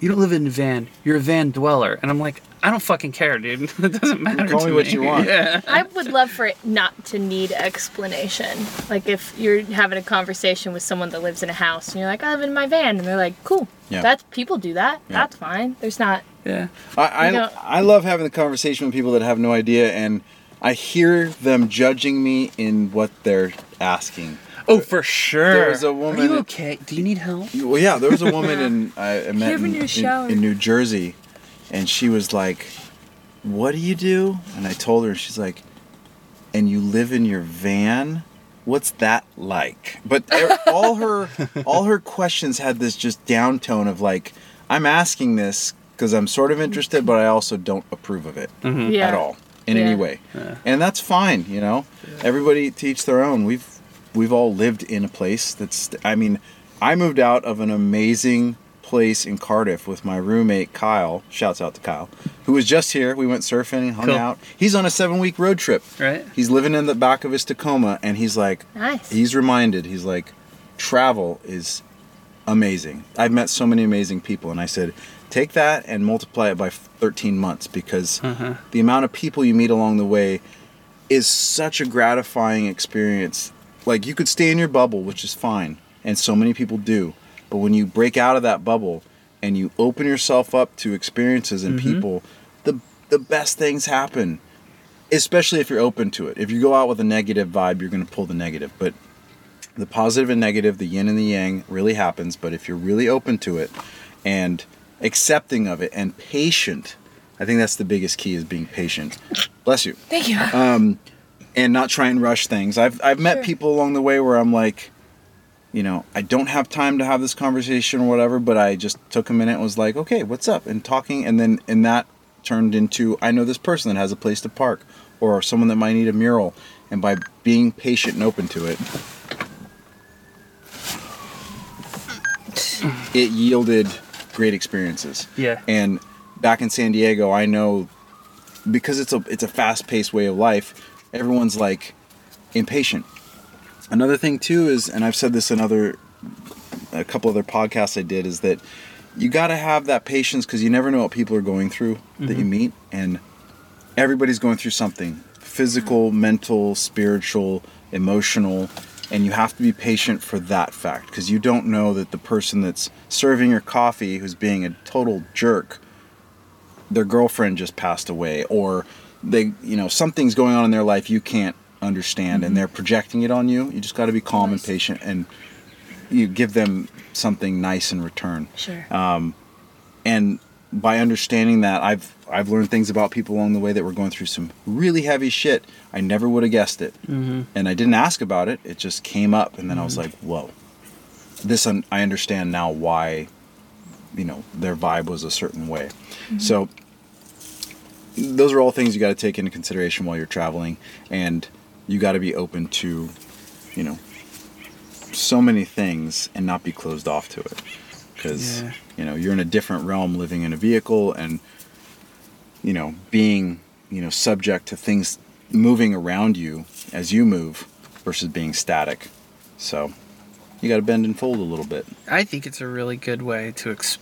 you don't live in a van. You're a van dweller. And I'm like, I don't fucking care, dude. it doesn't matter. Call to me what you want. Yeah. I would love for it not to need explanation. Like if you're having a conversation with someone that lives in a house and you're like, I live in my van, and they're like, cool. Yeah. That's people do that. Yeah. That's fine. There's not. Yeah. I, I, I love having the conversation with people that have no idea, and I hear them judging me in what they're asking. Oh, for sure. There was a woman- Are you okay? Do you need help? Well, yeah, there was a woman in I, I met in, in- in New Jersey, and she was like, "What do you do?" And I told her, and she's like, "And you live in your van? What's that like?" But all her all her questions had this just down tone of like, "I'm asking this because I'm sort of interested, but I also don't approve of it mm-hmm. Yeah. at all in Yeah. any way." And that's fine, you know. Everybody teach their own. We've we've all lived in a place that's I mean, I moved out of an amazing place in Cardiff with my roommate Kyle. Shouts out to Kyle, who was just here. We went surfing, hung Cool. out. He's on a 7-week road trip. Right. He's living in the back of his Tacoma and he's like Nice. he's reminded, he's like travel is amazing. I've met so many amazing people and I said take that and multiply it by 13 months because uh-huh. the amount of people you meet along the way is such a gratifying experience. Like you could stay in your bubble, which is fine, and so many people do. But when you break out of that bubble and you open yourself up to experiences and people, the the best things happen. Especially if you're open to it. If you go out with a negative vibe, you're going to pull the negative. But the positive and negative, the yin and the yang really happens, but if you're really open to it and accepting of it and patient, I think that's the biggest key is being patient. Bless you Thank you. Um, and not try and rush things. I've I've met Sure. people along the way where I'm like, you know, I don't have time to have this conversation or whatever, but I just took a minute and was like, okay, what's up? And talking, and then and that turned into I know this person that has a place to park or someone that might need a mural, and by being patient and open to it, it yielded great experiences. Yeah. And back in San Diego, I know because it's a it's a fast-paced way of life, everyone's like impatient. Another thing too is and I've said this in other a couple other podcasts I did is that you got to have that patience cuz you never know what people are going through that you mm-hmm. meet and everybody's going through something physical, mm-hmm. mental, spiritual, emotional and you have to be patient for that fact because you don't know that the person that's serving your coffee who's being a total jerk their girlfriend just passed away or they you know something's going on in their life you can't understand and mm-hmm. they're projecting it on you. You just got to be calm and patient and you give them something nice in return. Sure. Um, and by understanding that i've i've learned things about people along the way that were going through some really heavy shit. I never would have guessed it. Mm-hmm. and i didn't ask about it. It just came up and then i was mm-hmm. like whoa. This un- i understand now why you know their vibe was a certain way. Mm-hmm. So those are all things you got to take into consideration while you're traveling and you got to be open to you know so many things and not be closed off to it. Because Yeah. you know you're in a different realm living in a vehicle and you know being you know subject to things moving around you as you move versus being static. So you got to bend and fold a little bit. I think it's a really good way to ex-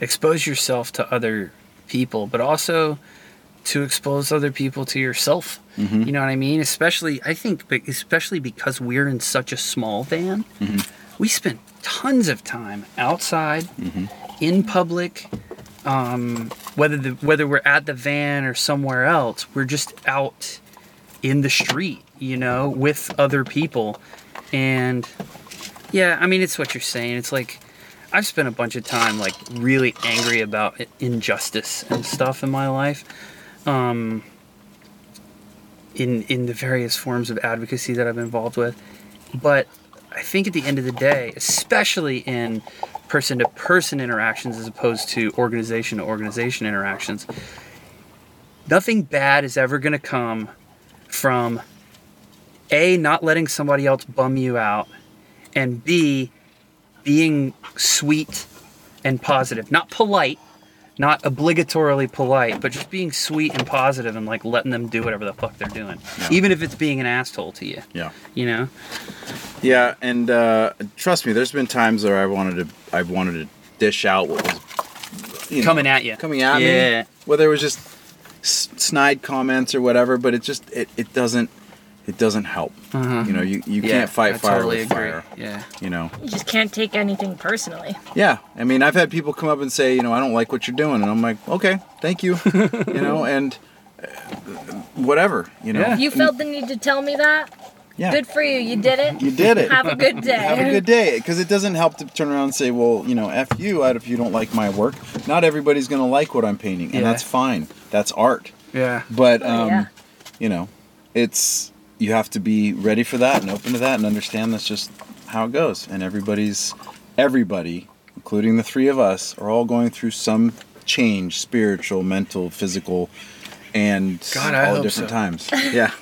expose yourself to other people, but also to expose other people to yourself. Mm-hmm. You know what I mean? Especially, I think, especially because we're in such a small van, Mm-hmm. we spend tons of time outside, Mm-hmm. in public. Um, whether the whether we're at the van or somewhere else, we're just out in the street, you know, with other people, and yeah, I mean, it's what you're saying. It's like I've spent a bunch of time like really angry about injustice and stuff in my life. Um, in in the various forms of advocacy that I've been involved with, but I think at the end of the day, especially in person to person interactions as opposed to organization to organization interactions, nothing bad is ever going to come from a not letting somebody else bum you out and B, being sweet and positive. Not polite, not obligatorily polite, but just being sweet and positive and like letting them do whatever the fuck they're doing. Yeah. Even if it's being an asshole to you. yeah You know? Yeah, and uh, trust me, there's been times where I wanted to, I've wanted to dish out what was you know, Coming at you. coming at Yeah. me, whether it was just snide comments or whatever. But it just, it, it doesn't, it doesn't help. Uh-huh. You know, you, you Yeah, can't fight I fire totally with agree. fire. Yeah. You know. You just can't take anything personally. Yeah, I mean, I've had people come up and say, you know, I don't like what you're doing, and I'm like, okay, thank you, you know, and uh, whatever, you know. Yeah. You felt the need to tell me that? Yeah. Good for you. You did it. You did it. Have a good day. Have a good day, because it doesn't help to turn around and say, well, you know, f you out if you don't like my work. Not everybody's gonna like what I'm painting, and Yeah. that's fine. That's art. Yeah. But Oh, um, yeah. you know, it's you have to be ready for that and open to that and understand that's just how it goes. And everybody's everybody, including the three of us, are all going through some change, spiritual, mental, physical, and God, all hope different so. times. Yeah.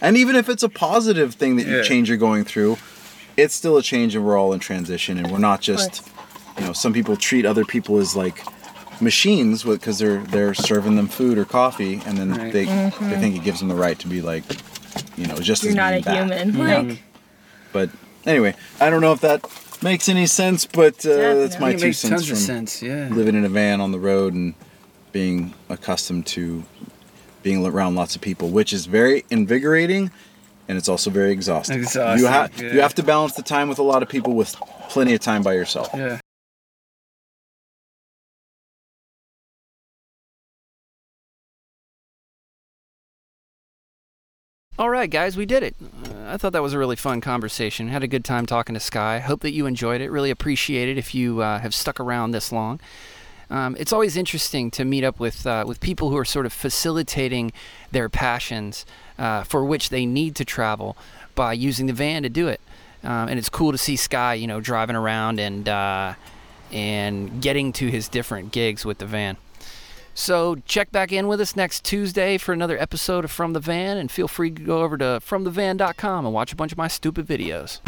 and even if it's a positive thing that you Yeah. change you're going through, it's still a change and we're all in transition and we're not just you know, some people treat other people as like machines because they're they're serving them food or coffee and then Right. they they mm-hmm. think it gives them the right to be like you know just You're as not a being bad. human. Yeah. Like, but anyway i don't know if that makes any sense but uh, that's my two cents tons from of sense. Yeah. living in a van on the road and being accustomed to being around lots of people which is very invigorating and it's also very exhausting Exhausting, you have yeah. you have to balance the time with a lot of people with plenty of time by yourself Yeah. All right, guys, we did it. Uh, I thought that was a really fun conversation. Had a good time talking to Skye. Hope that you enjoyed it. Really appreciate it if you uh, have stuck around this long. Um, it's always interesting to meet up with uh, with people who are sort of facilitating their passions uh, for which they need to travel by using the van to do it. Um, and it's cool to see Skye, you know, driving around and uh, and getting to his different gigs with the van. So check back in with us next Tuesday for another episode of From the Van, and feel free to go over to FromTheVan.com and watch a bunch of my stupid videos.